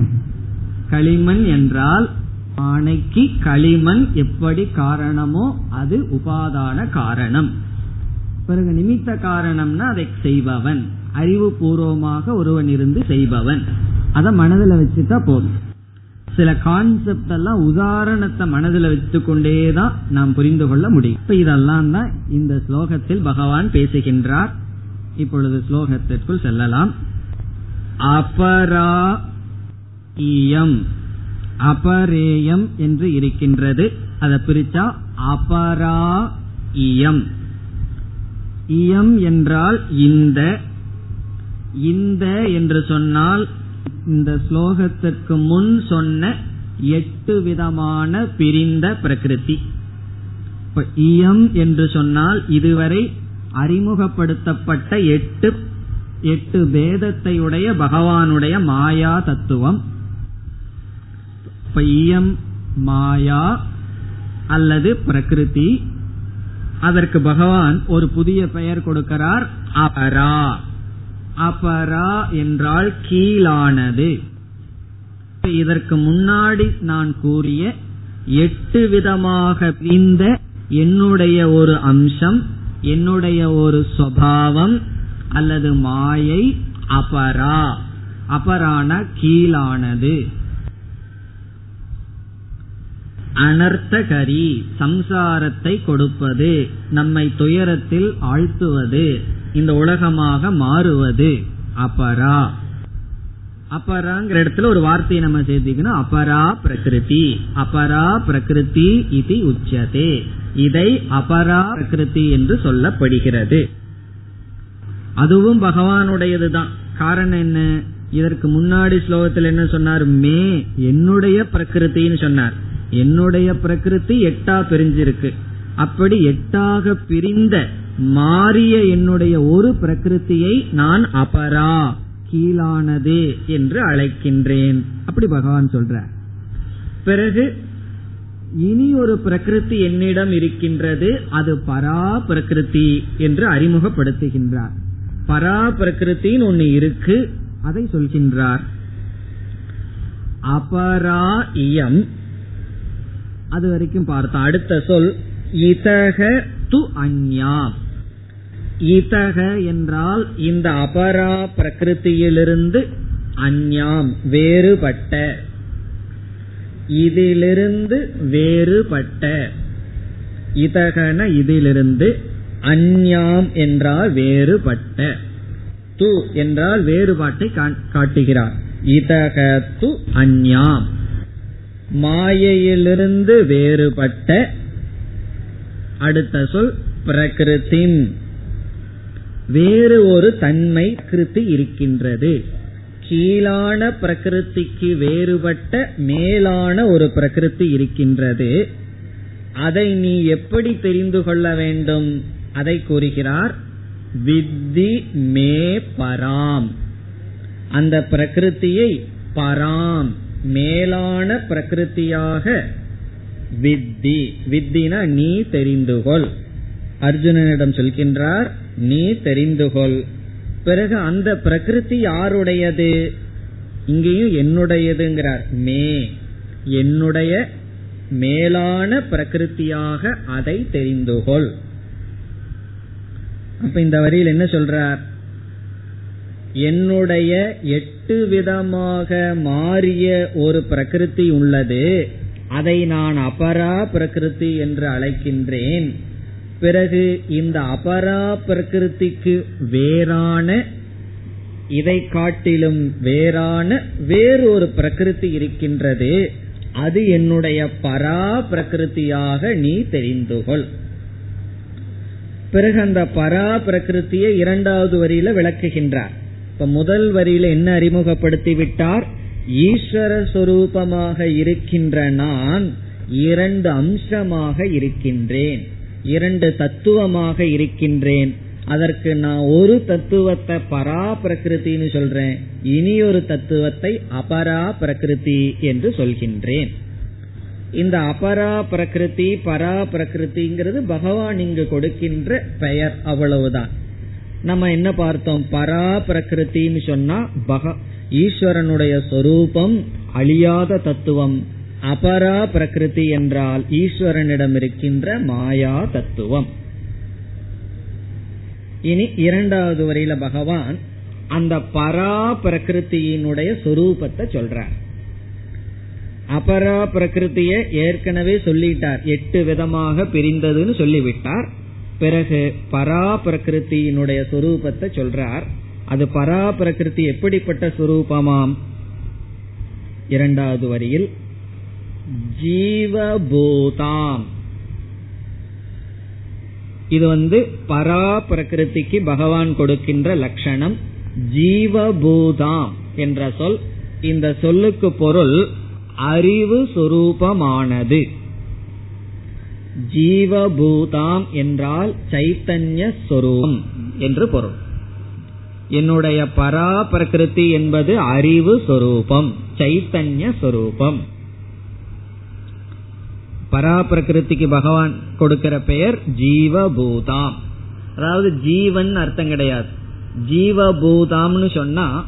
களிமண் என்றால் ஆணைக்கு களிமண் எப்படி காரணமோ அது உபாதான காரணம். பிறகு நிமித்த காரணம்னா அதை செய்பவன். அறிவு பூர்வமாக ஒருவன் இருந்து செய்பவன். அத மனதில் வச்சுட்டா போதும். சில கான்செப்ட் எல்லாம் உதாரணத்தை மனதில் கொண்டேதான் நாம் புரிந்து கொள்ள முடியும். இப்ப இதெல்லாம் தான் இந்த ஸ்லோகத்தில் பகவான் பேசுகின்றார். இப்பொழுது ஸ்லோகத்திற்குள் செல்லலாம். அபரா இயம். அபரேயம் என்று இருக்கின்றது. அதை பிரிச்சா அபரா இயம். இயம் என்றால் இந்த இந்த என்று சொன்னால் இந்த ஸ்லோகத்திற்கு முன் சொன்ன எட்டு விதமான பிரிந்த பிரகிருதி. இயம் என்று சொன்னால் இதுவரை அறிமுகப்படுத்தப்பட்ட எட்டு எட்டு பேதத்தையுடைய பகவானுடைய மாயா தத்துவம். இயம் மாயா அல்லது பிரகிருதி. அதற்கு பகவான் ஒரு புதிய பெயர் கொடுக்கிறார் அபரா அபரா என்றால் கீழானது. இதற்கு முன்னாடி நான் கூறிய எட்டு விதமாக பிரிந்த என்னுடைய ஒரு அம்சம் என்னுடைய ஒரு சுவாவம் அல்லது மாயை அபரா அபரான கீழானது. அனர்த்தகரி சம்சாரத்தை கொடுப்பது நம்மை துயரத்தில் ஆழ்த்துவது இந்த உலகமாக மாறுவது. அபரா அபராங்கிற இடத்துல ஒரு வார்த்தையை நம்ம சேர்த்திக்கணும். அபரா பிரகிருதி. அபரா பிரகிருதி இது உச்சதே. இதை அபரா பிரகிருதி என்று சொல்லப்படுகிறது. அதுவும் பகவானுடையது தான் காரணம் என்ன? இதற்கு முன்னாடி ஸ்லோகத்தில் என்ன சொன்னார்? மே என்னுடைய பிரகிருத்தின்னு சொன்னார். என்னுடைய பிரகிருதி எட்டா பிரிஞ்சிருக்கு. அப்படி எட்டாக பிரிந்த மாறிய என்னுடைய ஒரு பிரகிருத்தியை நான் அபரா கீழானது என்று அழைக்கின்றேன். அப்படி பகவான் சொல்ற பிறகு இனி ஒரு பிரகிருதி என்னிடம் இருக்கின்றது அது பரா பிரகிருதி என்று அறிமுகப்படுத்துகின்றார். பரா பிரகிருத்தின்னு ஒன்னு இருக்கு அதை சொல்கின்றார். அபரா இயம் அது வரைக்கும் பார்த்தோம் அடுத்த சொல் இதக து அந்யா. இதக என்றால் இந்த அபரா பிரகிருத்தியிலிருந்து அந்யாம் வேறுபட்ட. இதிலிருந்து வேறுபட்ட. இதகன இதிலிருந்து அந்யாம் என்றால் வேறுபட்ட. து என்றால் வேறுபாட்டை காட்டுகிறார். இதக து அந்யாம். மாயையிலிருந்து வேறுபட்ட அடுத்த சொல் பிரகிருத்தின். வேறு ஒரு தன்மை கிருத்தி இருக்கின்றது. கீழான பிரகிருதிக்கு வேறுபட்ட மேலான ஒரு பிரகிருதி இருக்கின்றது. அதை நீ எப்படி தெரிந்து கொள்ள வேண்டும்? அதை கூறுகிறார் வித்தி மே பராம். அந்த பிரகிருத்தியை பராம் மேலான பிரகிருத்தியாக வித்தி. வித்தினா நீ தெரிந்துகொள். அர்ஜுனனிடம் சொல்கின்றார் நீ தெரிந்துகொள். பிறகு அந்த பிரகிருதி யாருடையது? இங்கேயும் என்னுடையதுங்கிறார். மே. என்னுடைய மேலான பிரகிருத்தியாக அதை தெரிந்துகொள். அப்ப இந்த வரியில் என்ன சொல்றார்? என்னுடைய எட்டு விதமாக மாறிய ஒரு பிரகிருதி உள்ளது. அதை நான் அபரா பிரகிருதி என்று அழைக்கின்றேன். பிறகு இந்த அபரா பிரகிருதிக்கு வேறான இதை காட்டிலும் வேறான வேறொரு பிரகிருதி இருக்கின்றது. அது என்னுடைய பரா பிரகிருத்தியாக நீ தெரிந்துகொள் பிறகு அந்த பரா பிரகிருத்தியை இரண்டாவது வரியில விளக்குகின்றார். இப்ப முதல் வரியில என்ன அறிமுகப்படுத்தி விட்டார் ஈஸ்வர சொரூபமாக இருக்கின்ற நான் இரண்டு அம்சமாக இருக்கின்றேன். இரண்டு தத்துவமாக இருக்கின்றேன். அதற்கு நான் ஒரு தத்துவத்தை பரா பிரகிருத்தின்னு சொல்றேன். இனி ஒரு தத்துவத்தை அபரா பிரகிருதி என்று சொல்கின்றேன். இந்த அபரா பிரகிருதி பரா பிரகிருதிங்கிறது பகவான் இங்கு கொடுக்கின்ற பெயர் அவ்வளவுதான். நம்ம என்ன பார்த்தோம்? பரா பிரகிருத்தின்னு சொன்னா பக ஈஸ்வரனுடைய சொரூபம் அழியாத தத்துவம். அபரா பிரகிருதி என்றால் ஈஸ்வரனிடம் இருக்கின்ற மாயா தத்துவம். இனி இரண்டாவது வரையில பகவான் அந்த பரா பிரகிருத்தியினுடைய சொரூபத்தை சொல்றார். அபரா பிரகிருத்திய ஏற்கனவே சொல்லிட்டார். எட்டு விதமாக பிரிந்ததுன்னு சொல்லிவிட்டார். பிறகு பரா பிரகிருத்தியினுடைய சொரூபத்தை சொல்றார். அது பரா பிரகிருதி எப்படிப்பட்ட சுரூபமாம்? இரண்டாவது வரியில் ஜீவபூதாம். இது வந்து பரா பிரகிருதிக்கு பகவான் கொடுக்கின்ற லட்சணம் ஜீவபூதாம் என்ற சொல். இந்த சொல்லுக்கு பொருள் அறிவு சுரூபமானது. ஜீவபூதாம் என்றால் சைத்தன்ய சொரூபம் என்று பொருள். என்னுடைய பரா பிரகிருதி என்பது அறிவு சொரூபம் சைத்தன்ய சொரூபம். பரா பிரகிருதிக்கு பகவான் கொடுக்கிற பெயர் ஜீவபூதாம். அதாவது ஜீவன் அர்த்தம் கிடையாது. ஜீவபூதாம்னு சொன்னா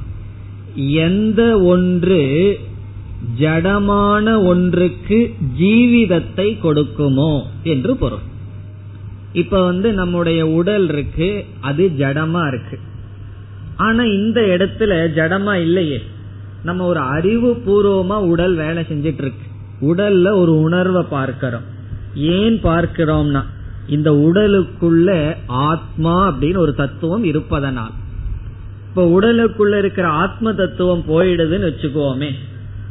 எந்த ஒன்று ஜடமான ஒன்றுக்கு ஜீவிதத்தை கொடுக்குமோ என்று பொருள். இப்ப வந்து நம்முடைய உடல் இருக்கு அது ஜடமா இருக்கு. ஆனா இந்த இடத்துல ஜடமா இல்லையே. நம்ம ஒரு அறிவு பூர்வமா உடல் வேலை செஞ்சிட்டு இருக்கு உடல்ல ஒரு உணர்வை பார்க்கிறோம். ஏன் பார்க்கிறோம்னா இந்த உடலுக்குள்ள ஆத்மா அப்படின்னு ஒரு தத்துவம் இருப்பதனால். இப்ப உடலுக்குள்ள இருக்கிற ஆத்ம தத்துவம் போயிடுதுன்னு வச்சுக்கோமே.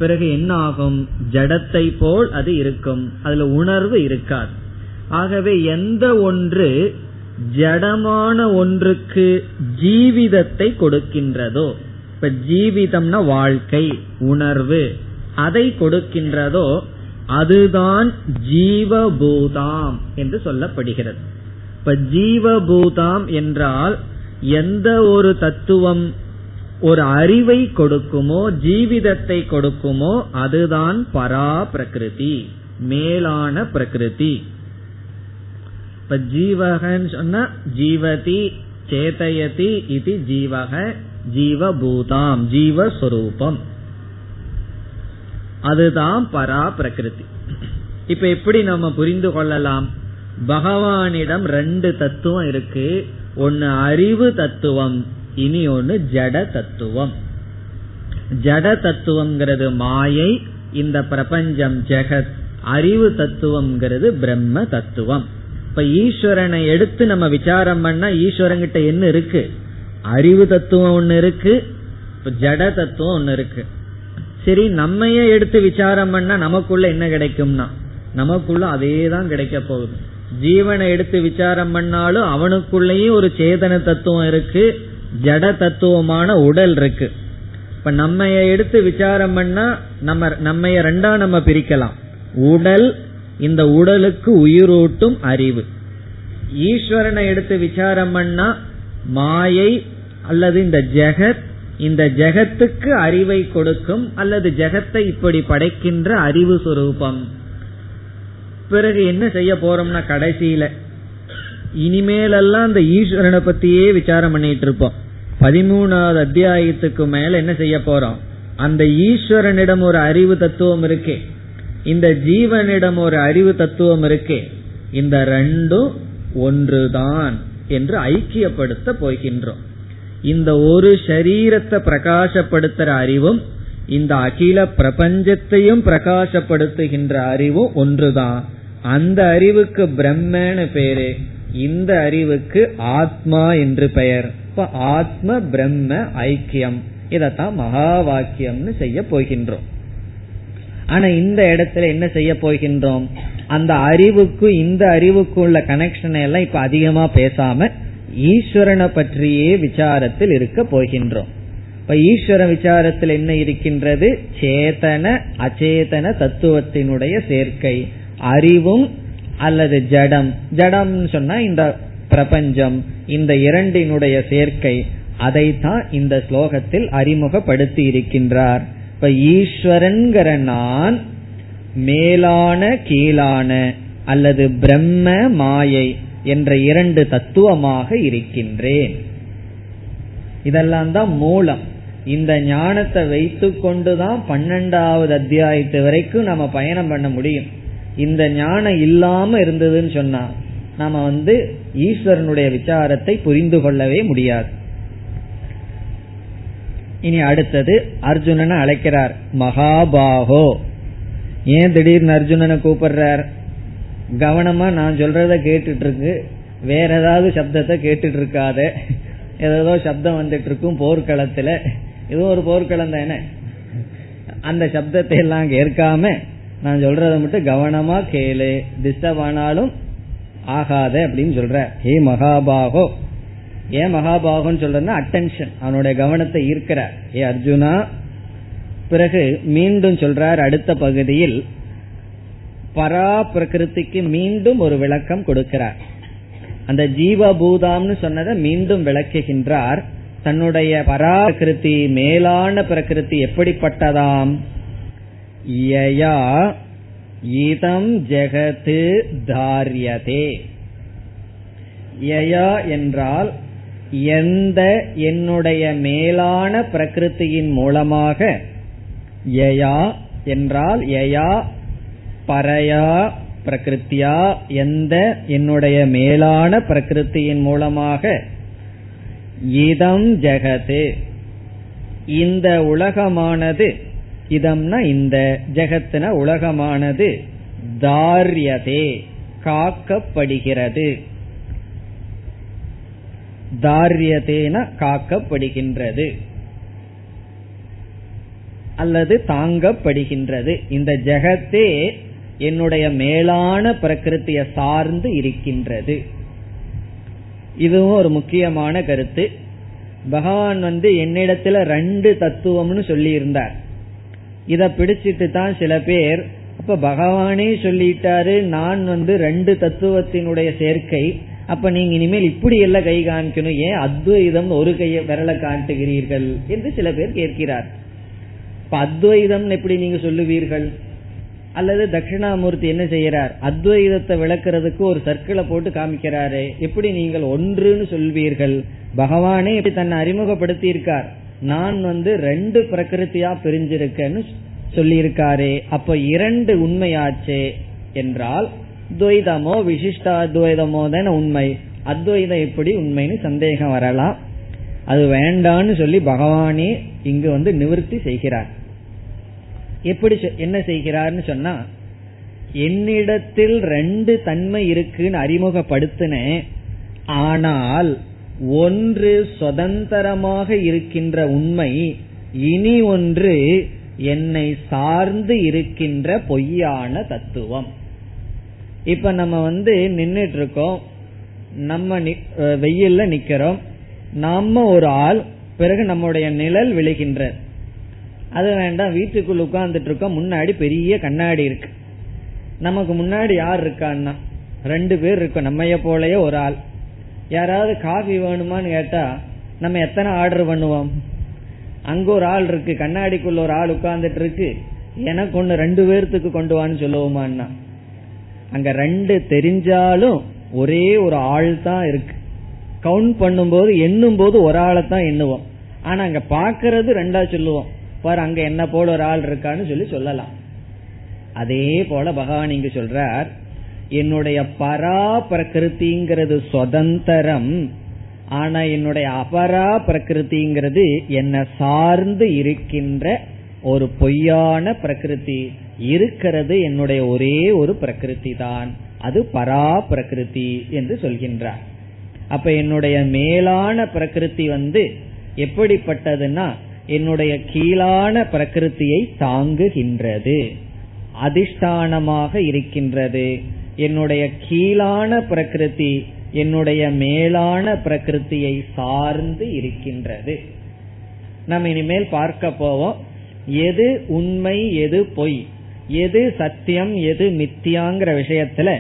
பிறகு என்ன ஆகும் ஜடத்தை போல் அது இருக்கும். அதுல உணர்வு இருக்காது. ஆகவே எந்த ஒன்று ஜடமான ஒன்றுக்கு ஜீவிதத்தை கொடுக்கின்றதோ இப்ப ஜீவிதம்னா வாழ்க்கை உணர்வு அதை கொடுக்கின்றதோ அதுதான் ஜீவபூதாம் என்று சொல்லப்படுகிறது. இப்ப ஜீவபூதாம் என்றால் எந்த ஒரு தத்துவம் ஒரு அறிவை கொடுக்குமோ ஜீவிதத்தை கொடுக்குமோ அதுதான் பரா பிரகிருதி மேலான பிரகிருதி. இப்ப ஜீவகன்னு சொன்னா ஜீவதி சேதயதி இது ஜீவக ஜீவபூதாம் ஜீவஸ்வரூபம். அதுதான் பரா பிரகிருதி இப்ப எப்படி நம்ம புரிந்து கொள்ளலாம்? பகவானிடம் ரெண்டு தத்துவம் இருக்கு. ஒன்னு அறிவு தத்துவம் இனி ஒன்னு ஜட தத்துவம். ஜட தத்துவம்ங்கிறது மாயை இந்த பிரபஞ்சம் ஜெகத் அறிவு தத்துவம்ங்கிறது பிரம்ம தத்துவம். இப்ப ஈஸ்வரனை எடுத்து நம்ம விசாரம் பண்ணா ஈஸ்வரங்கிட்ட என்ன இருக்கு? அறிவு தத்துவம் ஒன்னு இருக்கு ஜட தத்துவம் ஒன்னு இருக்கு. சரி நம்மையே எடுத்து விசாரம் பண்ணா நமக்குள்ள என்ன கிடைக்கும்னா நமக்குள்ள அதே தான் கிடைக்க போகுது. ஜீவனை எடுத்து விசாரம் பண்ணாலும் அவனுக்குள்ளேயும் ஒரு சேதன தத்துவம் இருக்கு ஜட தத்துவமான உடல் இருக்கு. இப்ப நம்ம எடுத்து விசாரம் பண்ணா நம்ம நம்ம ரெண்டா நம்ம பிரிக்கலாம். உடல் இந்த உடலுக்கு உயிரூட்டும் அறிவு. ஈஸ்வரனை எடுத்து விசாரம் பண்ணா மாயை அல்லது இந்த ஜெகத் இந்த ஜெகத்துக்கு அறிவை கொடுக்கும் அல்லது ஜெகத்தை இப்படி படைக்கின்ற அறிவு சுரூபம். பிறகு என்ன செய்ய போறோம்னா கடைசியில இனிமேலெல்லாம் அந்த ஈஸ்வரனை பத்தியே விசாரம் பண்ணிட்டு இருப்போம். பதிமூணாவது அத்தியாயத்துக்கு மேல என்ன செய்ய போறோம்? அந்த ஈஸ்வரனிடம் ஒரு அறிவு தத்துவம் இருக்கே. இந்த ஜீவனிடம் ஒரு அறிவு தத்துவம் இருக்கே. இந்த ரெண்டும் ஒன்றுதான் என்று ஐக்கியப்படுத்த போகின்றோம். இந்த ஒரு சரீரத்தை பிரகாசப்படுத்துற அறிவும் இந்த அகில பிரபஞ்சத்தையும் பிரகாசப்படுத்துகின்ற அறிவும் ஒன்றுதான். அந்த அறிவுக்கு பிரம்மன்னு பேரு. இந்த அறிவுக்கு ஆத்மா என்று பெயர். இப்ப ஆத்ம பிரம்ம ஐக்கியம். இதத்தான் மகா வாக்கியம்னு செய்ய போகின்றோம். ஆனா இந்த இடத்துல என்ன செய்ய போகின்றோம்? அந்த அறிவுக்கு இந்த அறிவுக்கு உள்ள கனெக்ஷன் எல்லாம் இப்ப அதிகமா பேசாம ஈஸ்வரனை பற்றியே விசாரத்தில் இருக்க போகின்றோம். இப்ப ஈஸ்வர விசாரத்தில் என்ன இருக்கின்றது? சேதன அச்சேதன தத்துவத்தினுடைய சேர்க்கை. அறிவும் அல்லது ஜடம். ஜடம் சொன்னா இந்த பிரபஞ்சம் இந்த இரண்டினுடைய சேர்க்கை அதைத்தான் இந்த ஸ்லோகத்தில் அறிமுகப்படுத்தி இருக்கின்றார் இப்ப ஈஸ்வரன்கிற நான் மேலான கீழான அல்லது பிரம்ம மாயை என்ற இரண்டு தத்துவமாக இருக்கின்றேன். இதெல்லாம் தான் மூலம். இந்த ஞானத்தை வைத்து கொண்டுதான் பன்னெண்டாவது அத்தியாயத்து வரைக்கும் நம்ம பயணம் பண்ண முடியும். இந்த ஞானம் இல்லாம இருந்ததுன்னு சொன்னா நாம வந்து ஈஸ்வரனுடைய விசாரத்தை புரிந்து கொள்ளவே முடியாது. இனி அடுத்தது அர்ஜுனனை அழைக்கிறார். மகாபாகோ. ஏன் திடீர்னு அர்ஜுனனை கூப்பிடுறார்? கவனமா நான் சொல்றத கேட்டுட்டு இருக்கு வேற ஏதாவது சப்தத்தை கேட்டுட்டு இருக்காத ஏதோ சப்தம் வந்துட்டு இருக்கும் போர்க்களத்துல. ஏதோ ஒரு போர்க்களம் தானே. அந்த சப்தத்தை எல்லாம் கேட்காம நான் சொல்றத மட்டும் கவனமா கேளு. டிஸ்டர்ப் ஆனாலும் ஆகாத அப்படின்னு சொல்ற. ஹே மகாபாகோ. ஏன் மகாபாகோன்னு சொல்றதுன்னா அட்டென்ஷன் அவனுடைய கவனத்தை ஈர்க்கிற. ஏ அர்ஜுனா. பிறகு மீண்டும் சொல்றார் அடுத்த பகுதியில் பரா பிரகிருதிக்கு மீண்டும் ஒரு விளக்கம் கொடுக்கிறார். அந்த ஜீவபூதாம்னு சொன்னதை மீண்டும் விளக்குகின்றார். தன்னுடைய பராகிருதி மேலான பிரகிருதி எப்படிப்பட்டதாம்? யயா இதம் ஜெகத்து தாரியதே. யயா என்றால் எந்த என்னுடைய மேலான பிரகிருத்தியின் மூலமாக யயா என்றால் யயா பரயா பிரகிருத்தியா எந்த என்னுடைய மேலான பிரகிருத்தியின் மூலமாக இதம் ஜெகது இந்த உலகமானது இதம்னா இந்த ஜெகத்தின உலகமானது தாரியதே காக்கப்படுகிறது. தாரியதேன காக்கப்படுகின்றது. அல்லது தாங்கப்படுகின்றது. இந்த ஜெகத்தே என்னுடைய மேலான பிரகிருத்திய சார்ந்து இருக்கின்றது. இதுவும் ஒரு முக்கியமான கருத்து. பகவான் வந்து என்னிடத்துல ரெண்டு தத்துவம்னு சொல்லி இருந்தார் இத பிடிச்சிட்டு தான் சில பேர் அப்ப பகவானே சொல்லிட்டாரு நான் வந்து ரெண்டு தத்துவத்தினுடைய சேர்க்கை அப்ப நீங்க இனிமேல் இப்படி எல்லாம் கை காமிக்கணும் ஏன் அத்வைதம் ஒரு கையை விரல காட்டுகிறீர்கள் என்று சில பேர் கேட்கிறார். இப்ப அத்வைதம் எப்படி நீங்க சொல்லுவீர்கள்? அல்லது தட்சிணாமூர்த்தி என்ன செய்யறார் அத்வைதத்தை விளக்குறதுக்கு ஒரு சர்க்கிளை போட்டு காமிக்கிறாரு எப்படி நீங்கள் ஒன்றுன்னு சொல்வீர்கள்? பகவானே இப்படி தன்னை அறிமுகப்படுத்தி இருக்கார் நான் வந்து ரெண்டு பிரகிருத்தியா பிரிஞ்சிருக்கேன்னு சொல்லியிருக்காரே அப்ப இரண்டு உண்மையாச்சே என்றால் துவைதமோ விசிஷ்டாத்வைதமோ தானே உண்மை. அத்வைதம் எப்படி உண்மைன்னு சந்தேகம் வரலாம். அது வேண்டான்னு சொல்லி பகவானே இங்கு வந்து நிவர்த்தி செய்கிறார். எப்படி என்ன செய்கிறார்னு சொன்னா என்னிடத்தில் ரெண்டு தன்மை இருக்குன்னு அறிமுகப்படுத்தினேன் ஆனால் ஒன்று சுதந்திரமாக இருக்கின்ற உண்மை இனி ஒன்று என்னை சார்ந்து இருக்கின்ற பொய்யான தத்துவம். இப்ப நம்ம வந்து நின்றுட்டு இருக்கோம் நம்ம வெயில்ல நிக்கிறோம். நம்ம ஒரு ஆள் பிறகு நம்முடைய நிழல் விழுகின்ற அது வேண்டாம் வீட்டுக்குள்ள உட்கார்ந்துட்டு இருக்கோம் முன்னாடி பெரிய கண்ணாடி இருக்கு. நமக்கு முன்னாடி யார் இருக்கான்னா? ரெண்டு பேர் இருக்கோம். நம்மைய போலயே ஒரு ஆள். யாராவது காஃபி வேணுமான்னு கேட்டா நம்ம எத்தனை ஆர்டர் பண்ணுவோம்? அங்க ஒரு ஆள் இருக்கு கண்ணாடிக்குள்ள ஒரு ஆள் உட்கார்ந்துட்டு இருக்கு எனக்கு ஒண்ணு ரெண்டு பேர்த்துக்கு கொண்டு வான்னு சொல்லுவோமான்னா. அங்க ரெண்டு தெரிஞ்சாலும் ஒரே ஒரு ஆள் தான் இருக்கு. கவுண்ட் பண்ணும்போது எண்ணும் போது ஒரு ஆளை தான் எண்ணுவோம். ஆனா அங்க பாக்குறது ரெண்டா சொல்லுவோம். பாரு அங்க என்ன போல ஒரு ஆள் இருக்கான்னு சொல்லி சொல்லலாம். அதே போல பகவான் இங்கு சொல்றார் என்னுடைய பரா பிரகிருதிங்கிறது சுதந்திரம். ஆனா என்னுடைய அபரா பிரகிருதிங்கிறது என்ன சார்ந்து இருக்கின்ற ஒரு பொய்யான பிரகிருதி. இருக்கிறது என்னுடைய ஒரே ஒரு பிரகிருதி தான் அது பரா பிரகிருதி என்று சொல்கின்றார். அப்ப என்னுடைய மேலான பிரகிருதி வந்து எப்படிப்பட்டதுன்னா என்னுடைய கீழான பிரகிருத்தியை தாங்குகின்றது அதிஷ்டானமாக இருக்கின்றது. என்னுடைய கீழான பிரகிருதி என்னுடைய மேலான பிரகிருத்தியை சார்ந்து இருக்கின்றது. நம்ம இனிமேல் பார்க்க போவோம். எது உண்மை எது பொய்? எது சத்தியம் எது மித்தியாங்கிற விஷயத்துல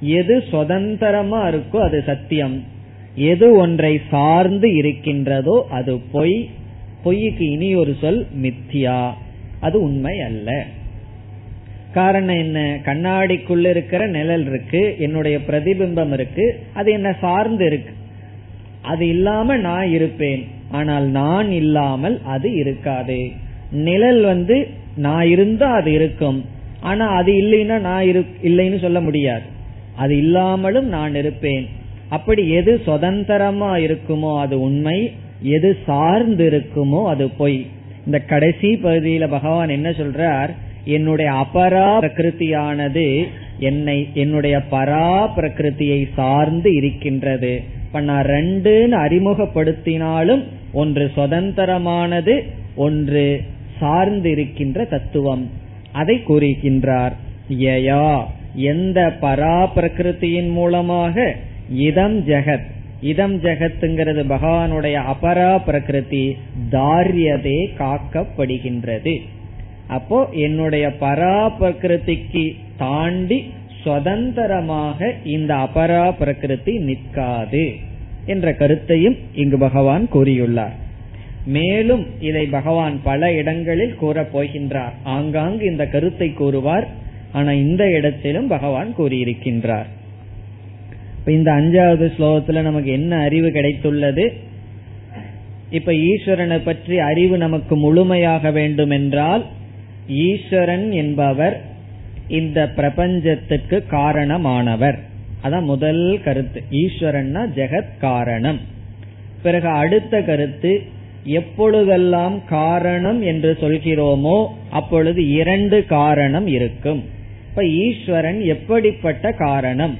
எது சுதந்திரமா இருக்கோ அது சத்தியம். எது ஒன்றை சார்ந்து இருக்கின்றதோ அது பொய். பொய்க்கு இனி ஒரு சொல் மித்தியா. அது உண்மை அல்ல. காரணம் என்ன? கண்ணாடிக்குள்ள இருக்கிற நிழல் இருக்கு என்னுடைய பிரதிபிம்பம் இருக்கு அது என்ன சார்ந்து இருக்கு. அது இல்லாம நான் இருப்பேன். ஆனால் நான் இல்லாமல் அது இருக்காது. நிழல் வந்து நான் இருந்தா அது இருக்கும். ஆனா அது இல்லைன்னா நான் இல்லைன்னு சொல்ல முடியாது. அது இல்லாமலும் நான் இருப்பேன். அப்படி எது சுதந்திரமா இருக்குமோ அது உண்மை. எது சார்ந்து இருக்குமோ அது பொய். இந்த கடைசி பகுதியில பகவான் என்ன சொல்றார்? என்னுடைய அபரா பிரகிருதியானது என்னை என்னுடைய பரா பிரகிருதியை சார்ந்து இருக்கின்றது. இப்ப நான் ரெண்டுன்னு அறிமுகப்படுத்தினாலும் ஒன்று சுதந்திரமானது ஒன்று சார்ந்து இருக்கின்ற தத்துவம். அதை கூறுகின்றார் யயா எந்த பரா பிரகிருத்தியின் மூலமாக இதம் ஜெகத் இதம் ஜெகத்துங்கிறது பகவானுடைய அபரா பிரகிருதி தாரியதே காக்கப்படுகின்றது. அப்போ என்னுடைய பரா பிரகிருதிக்கு தாண்டி சுதந்திரமாக இந்த அபரா பிரகிருதி நிற்காது என்ற கருத்தையும் இங்கு பகவான் கூறியுள்ளார். மேலும் இதை பகவான் பல இடங்களில் கூறப் போகின்றார். ஆங்காங்கு இந்த கருத்தை கூறுவார். ஆனா இந்த இடத்திலும் பகவான் கூறியிருக்கின்றார். இந்த அஞ்சாவது ஸ்லோகத்துல நமக்கு என்ன அறிவு கிடைத்துள்ளது? இப்ப ஈஸ்வரனை பற்றி அறிவு நமக்கு முழுமையாக வேண்டும் என்றால் ஈஸ்வரன் என்பவர் இந்த பிரபஞ்சத்துக்கு காரணமானவர். அதான் முதல் கருத்து. ஈஸ்வரன்னா ஜெகத் காரணம். பிறகு அடுத்த கருத்து எப்பொழுதெல்லாம் காரணம் என்று சொல்கிறோமோ அப்பொழுது இரண்டு காரணம் இருக்கும். இப்ப ஈஸ்வரன் எப்படிப்பட்ட காரணம்?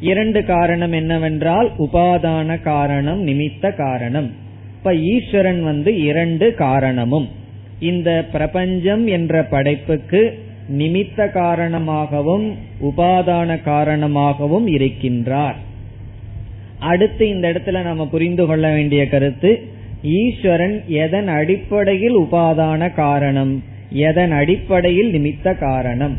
இரண்டு காரணம் என்னவென்றால் உபாதான காரணம் நிமித்த காரணம். இப்ப ஈஸ்வரன் வந்து இரண்டு காரணமும். இந்த பிரபஞ்சம் என்ற படைப்புக்கு நிமித்த காரணமாகவும் உபாதான காரணமாகவும் இருக்கின்றார். அடுத்து இந்த இடத்துல நம்ம புரிந்து கொள்ள வேண்டிய கருத்து ஈஸ்வரன் எதன் அடிப்படையில் உபாதான காரணம் எதன் அடிப்படையில் நிமித்த காரணம்?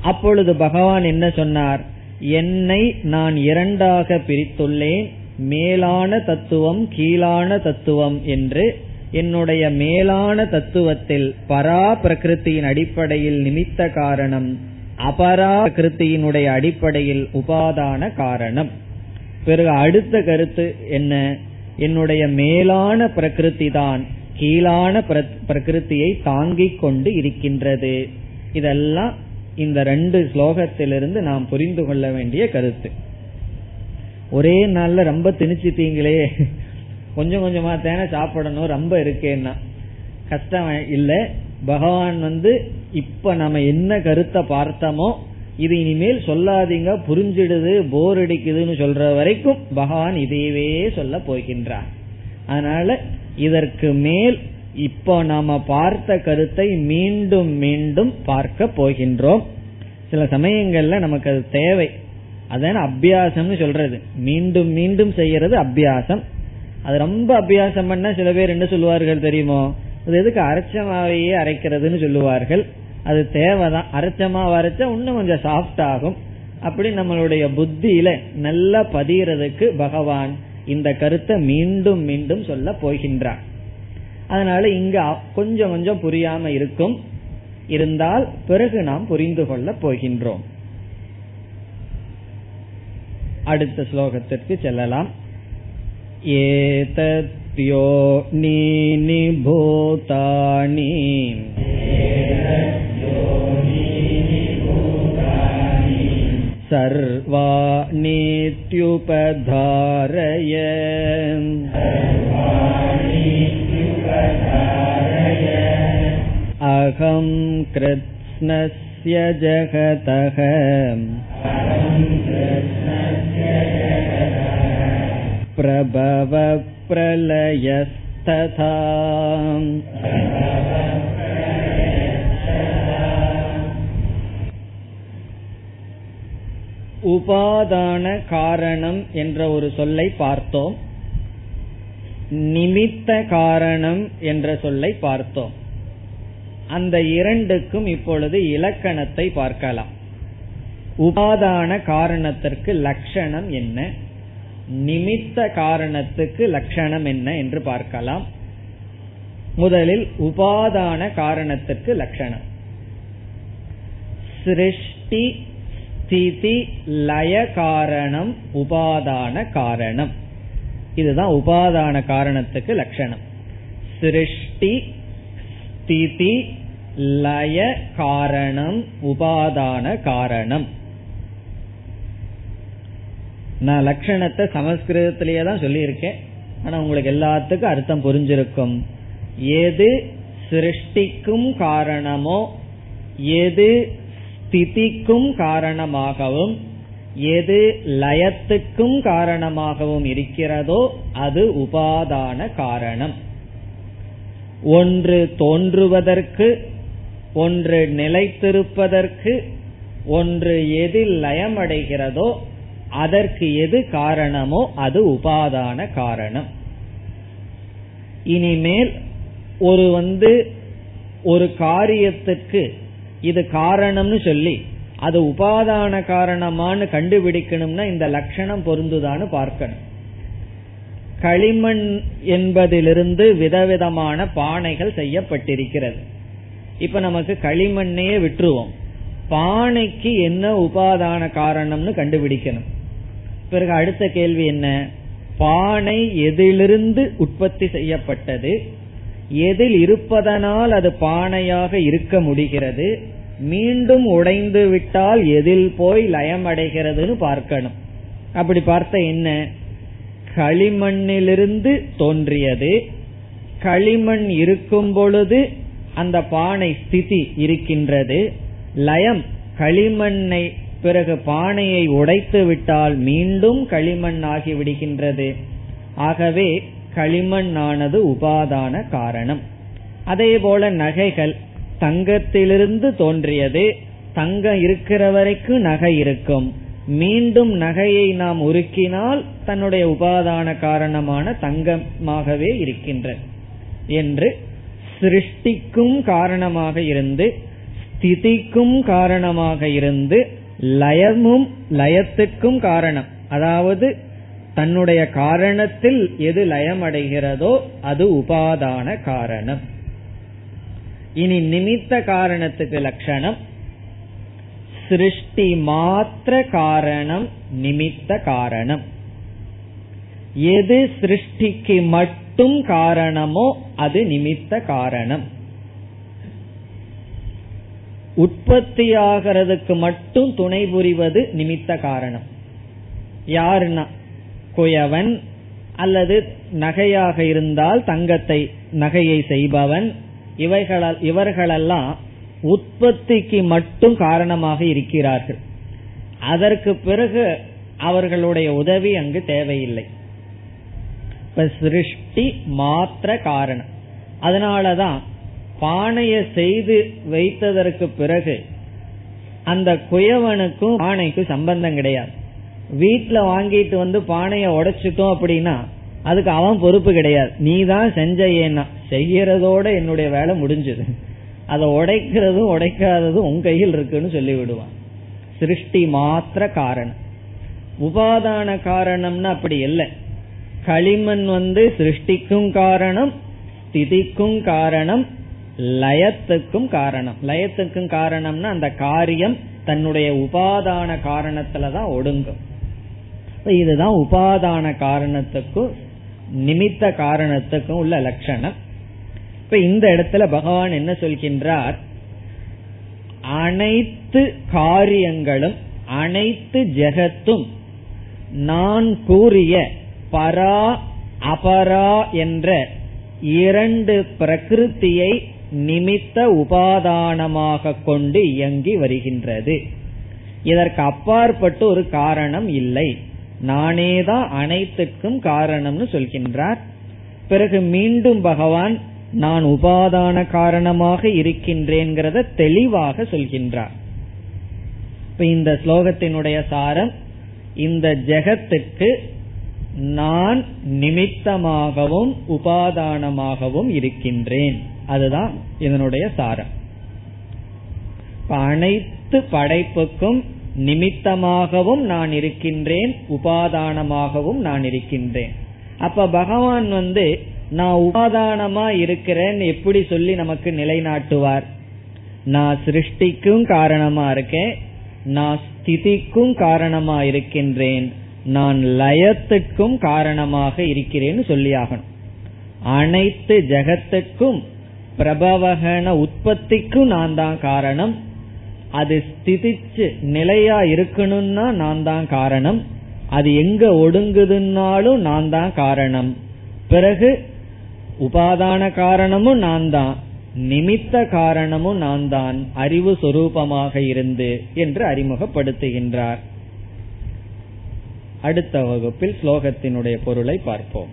அப்பொழுது பகவான் என்ன சொன்னார்? என்னை நான் இரண்டாக பிரித்துள்ளேன் மேலான தத்துவம் கீழான தத்துவம் என்று என்னுடைய மேலான தத்துவத்தில் பரா பிரகிருத்தியின் அடிப்படையில் நிமித்த காரணம் அபரா கிருத்தியினுடைய அடிப்படையில் உபாதான காரணம். பிறகு அடுத்த கருத்து என்ன? என்னுடைய மேலான பிரகிருதி தான் கீழான பிரகிருத்தியை தாங்கிக் கொண்டு இருக்கின்றது. இதெல்லாம் இந்த ரெண்டு ஸ்லோகத்திலிருந்து நாம் புரிந்து கொள்ள வேண்டிய கருத்து. ஒரே நாள்ல ரொம்ப திணிச்சிட்டீங்களே. கொஞ்சம் கொஞ்சமா தேனை சாப்பிடணும் ரொம்ப இருக்கேன்னா. கஷ்டம் இல்ல. பகவான் வந்து இப்ப நம்ம என்ன கருத்தை பார்த்தோமோ இது இனிமேல் சொல்லாதீங்க புரிஞ்சிடுது போர் அடிக்குதுன்னு சொல்ற வரைக்கும் பகவான் இதையவே சொல்ல போகின்றார். அதனால இதற்கு மேல் இப்போ நாம பார்த்த கருத்தை மீண்டும் மீண்டும் பார்க்க போகின்றோம். சில சமயங்கள்ல நமக்கு அது தேவை. அதான அபியாசம்னு சொல்றது. மீண்டும் மீண்டும் செய்யறது அபியாசம். அது ரொம்ப அபியாசம் பண்ணா சில பேர் என்ன சொல்லுவார்கள் தெரியுமோ? அது எதுக்கு அரைச்சமாவையே அரைக்கிறதுன்னு சொல்லுவார்கள். அது தேவைதான். அரைச்சமா வரைச்சா இன்னும் கொஞ்சம் சாஃப்ட் ஆகும். அப்படி நம்மளுடைய புத்தியில நல்லா பதியறதுக்கு பகவான் இந்த கருத்தை மீண்டும் மீண்டும் சொல்ல போகின்றார். அதனால இங்க கொஞ்சம் கொஞ்சம் புரியாம இருக்கும். இருந்தால் பிறகு நாம் புரிந்து கொள்ள போகின்றோம். அடுத்த ஸ்லோகத்திற்கு செல்லலாம். एतद्यो निभूतानि सर्वा सर्वाणीत्युपधारय अहं कृत्स्नस्य जगतः प्रभवप्रलयस्तथा। உபாதான காரணம் என்ற ஒரு சொல்லை பார்த்தோம். நிமித்த காரணம் என்ற சொல்லை பார்த்தோம். அந்த இரண்டுக்கும் இப்பொழுது இலக்கணத்தை பார்க்கலாம். உபாதான காரணத்திற்கு லட்சணம் என்ன? நிமித்த காரணத்துக்கு லட்சணம் என்ன என்று பார்க்கலாம். முதலில் உபாதான காரணத்துக்கு லட்சணம். சிருஷ்டி ஸ்திதி லய காரணம் உபாதான காரணம். இதுதான் உபாதான காரணத்துக்கு லட்சணம். சிருஷ்டி ஸ்திதி லய காரணம் உபாதான காரணம். நான் லட்சணத்தை சமஸ்கிருதத்திலேயே தான் சொல்லியிருக்கேன். ஆனா உங்களுக்கு எல்லாத்துக்கும் அர்த்தம் புரிஞ்சிருக்கும். எது சிருஷ்டிக்கும் காரணமோ எது ஸ்திதிக்கும் காரணமாகவும் எது லயத்துக்கும் காரணமாகவும் இருக்கிறதோ அது உபாதான காரணம். ஒன்று தோன்றுவதற்கு ஒன்று நிலைத்திருப்பதற்கு ஒன்று எதில் லயமடைகிறதோ அதற்கு எது காரணமோ அது உபாதான காரணம். இனிமேல் ஒரு வந்து ஒரு காரியத்துக்கு இது காரணம்னு சொல்லி அது உபாதான காரணமானு கண்டுபிடிக்கணும்னா இந்த லட்சணம் பொருந்துதான்னு பார்க்கணும். களிமண் என்பதிலிருந்து விதவிதமான பானைகள் செய்யப்பட்டிருக்கிறது. இப்ப நமக்கு களிமண்ணையே விட்டுருவோம். பானைக்கு என்ன உபாதான காரணம்னு கண்டுபிடிக்கணும். பிறகு அடுத்த கேள்வி என்ன? பானை எதிலிருந்து உற்பத்தி செய்யப்பட்டது? எதில் இருப்பதனால் அது பானையாக இருக்க முடிகிறது? மீண்டும் உடைந்து விட்டால் எதில் போய் லயம் அடைகிறதுன்னு பார்க்கணும். அப்படி பார்த்த என்ன? களிமண்ணிலிருந்து தோன்றியது. களிமண் இருக்கும் பொழுது அந்த பானை ஸ்திதி இருக்கின்றது. லயம் களிமண்ணை பிறகு பானையை உடைத்து விட்டால் மீண்டும் களிமண் ஆகி விடுகின்றது. ஆகவே களிமண்ணானது உபாதான காரணம். அதே போல நகைகள் தங்கத்திலிருந்து தோன்றியது. தங்கம் இருக்கிற வரைக்கும் நகை இருக்கும். மீண்டும் நகையை நாம் உருக்கினால் தன்னுடைய உபாதான காரணமான தங்கமாகவே இருக்கின்ற என்று சிருஷ்டிக்கும் காரணமாக இருந்து ஸ்திதிக்கும் காரணமாக இருந்து லயமும் லயத்துக்கும் காரணம். அதாவது தன்னுடைய காரணத்தில் எது லயம் அடைகிறதோ அது உபாதான காரணம். இனி நிமித்த காரணத்துக்கு லட்சணம். சிருஷ்டி மாத்திர காரணம் நிமித்த காரணம். எது சிருஷ்டிக்கு மட்டும் காரணமோ அது நிமித்த காரணம். உற்பத்தியாகிறதுக்கு மட்டும் துணை புரிவது நிமித்த காரணம். யாருன்னா குயவன் அல்லது நகையாக இருந்தால் தங்கத்தை நகையை செய்பவன் இவைகளால் இவர்களெல்லாம் உற்பத்திக்கு மட்டும் காரணமாக இருக்கிறார்கள். அதற்கு பிறகு அவர்களுடைய உதவி அங்கு தேவையில்லை. இப்ப சிருஷ்டி மாத்திர காரணம். அதனாலதான் பானையை செய்து வைத்ததற்கு பிறகு அந்த குயவனுக்கும் பானைக்கும் சம்பந்தம் கிடையாது. வீட்டுல வாங்கிட்டு வந்து பானைய உடைச்சிட்டோம் அப்படின்னா அதுக்கு அவன் பொறுப்பு கிடையாது. நீ தான் செஞ்ச ஏன்னா செய்யறதோட என்னுடைய வேலை முடிஞ்சது. அதை உடைக்கிறதும் உடைக்காததும் உன் கையில் இருக்குன்னு சொல்லி விடுவான் சிருஷ்டி மாத்திர காரணம். உபாதான காரணம்னா அப்படி இல்லை. களிமண் வந்து சிருஷ்டிக்கும் காரணம் ஸ்திதிக்கும் காரணம் லயத்துக்கும் காரணம். லயத்துக்கும் காரணம்னா அந்த காரியம் தன்னுடைய உபாதான காரணத்துலதான் ஒடுங்கும். இதுதான் உபாதான காரணத்துக்கும் நிமித்த காரணத்துக்கும் உள்ள லட்சணம். இப்ப இந்த இடத்துல பகவான் என்ன சொல்கின்றார்? அனைத்து காரியங்களும் அனைத்து ஜெகத்தும் நான் கூறிய பரா அபரா என்ற இரண்டு பிரகிருத்தியை நிமித்த உபாதானமாக கொண்டு இயங்கி வருகின்றது. இதற்கு அப்பாற்பட்டு ஒரு காரணம் இல்லை. நானேதான் அனைத்துக்கும் காரணம்னு சொல்கின்றார். பிறகு மீண்டும் பகவான் நான் உபாதான காரணமாக இருக்கின்றேங்கிறத தெளிவாக சொல்கின்றார். இப்ப இந்த ஸ்லோகத்தினுடைய சாரம் இந்த ஜெகத்துக்கு நான் நிமித்தமாகவும் உபாதானமாகவும் இருக்கின்றேன். அதுதான் இதனுடைய சாரம். அனைத்து படைப்புக்கும் நிமித்தமாகவும் நான் இருக்கின்றேன் உபாதானமாகவும் நான் இருக்கின்றேன். அப்ப பகவான் வந்து நான் உபாதானமா இருக்கிறேன்னு எப்படி சொல்லி நமக்கு நிலைநாட்டுவார்? நான் சிருஷ்டிக்கும் காரணமா இருக்கேன் நான் ஸ்திதிக்கும் காரணமா இருக்கின்றேன் நான் லயத்துக்கும் காரணமாக இருக்கிறேன்னு சொல்லியாகணும். அனைத்து ஜெகத்துக்கும் பிரபவகன உற்பத்திக்கும் நான் தான் காரணம். அது ஸ்திதிச்சு நிலையா இருக்கணும்னா நான் தான் காரணம். அது எங்க ஒடுங்குதுன்னாலும் நான் தான் காரணம். பிறகு உபாதான காரணமும் நான் தான் நிமித்த காரணமும் நான் தான் அறிவு சொரூபமாக இருந்து என்று அறிமுகப்படுத்துகின்றார். அடுத்த வகுப்பில் ஸ்லோகத்தினுடைய பொருளை பார்ப்போம்.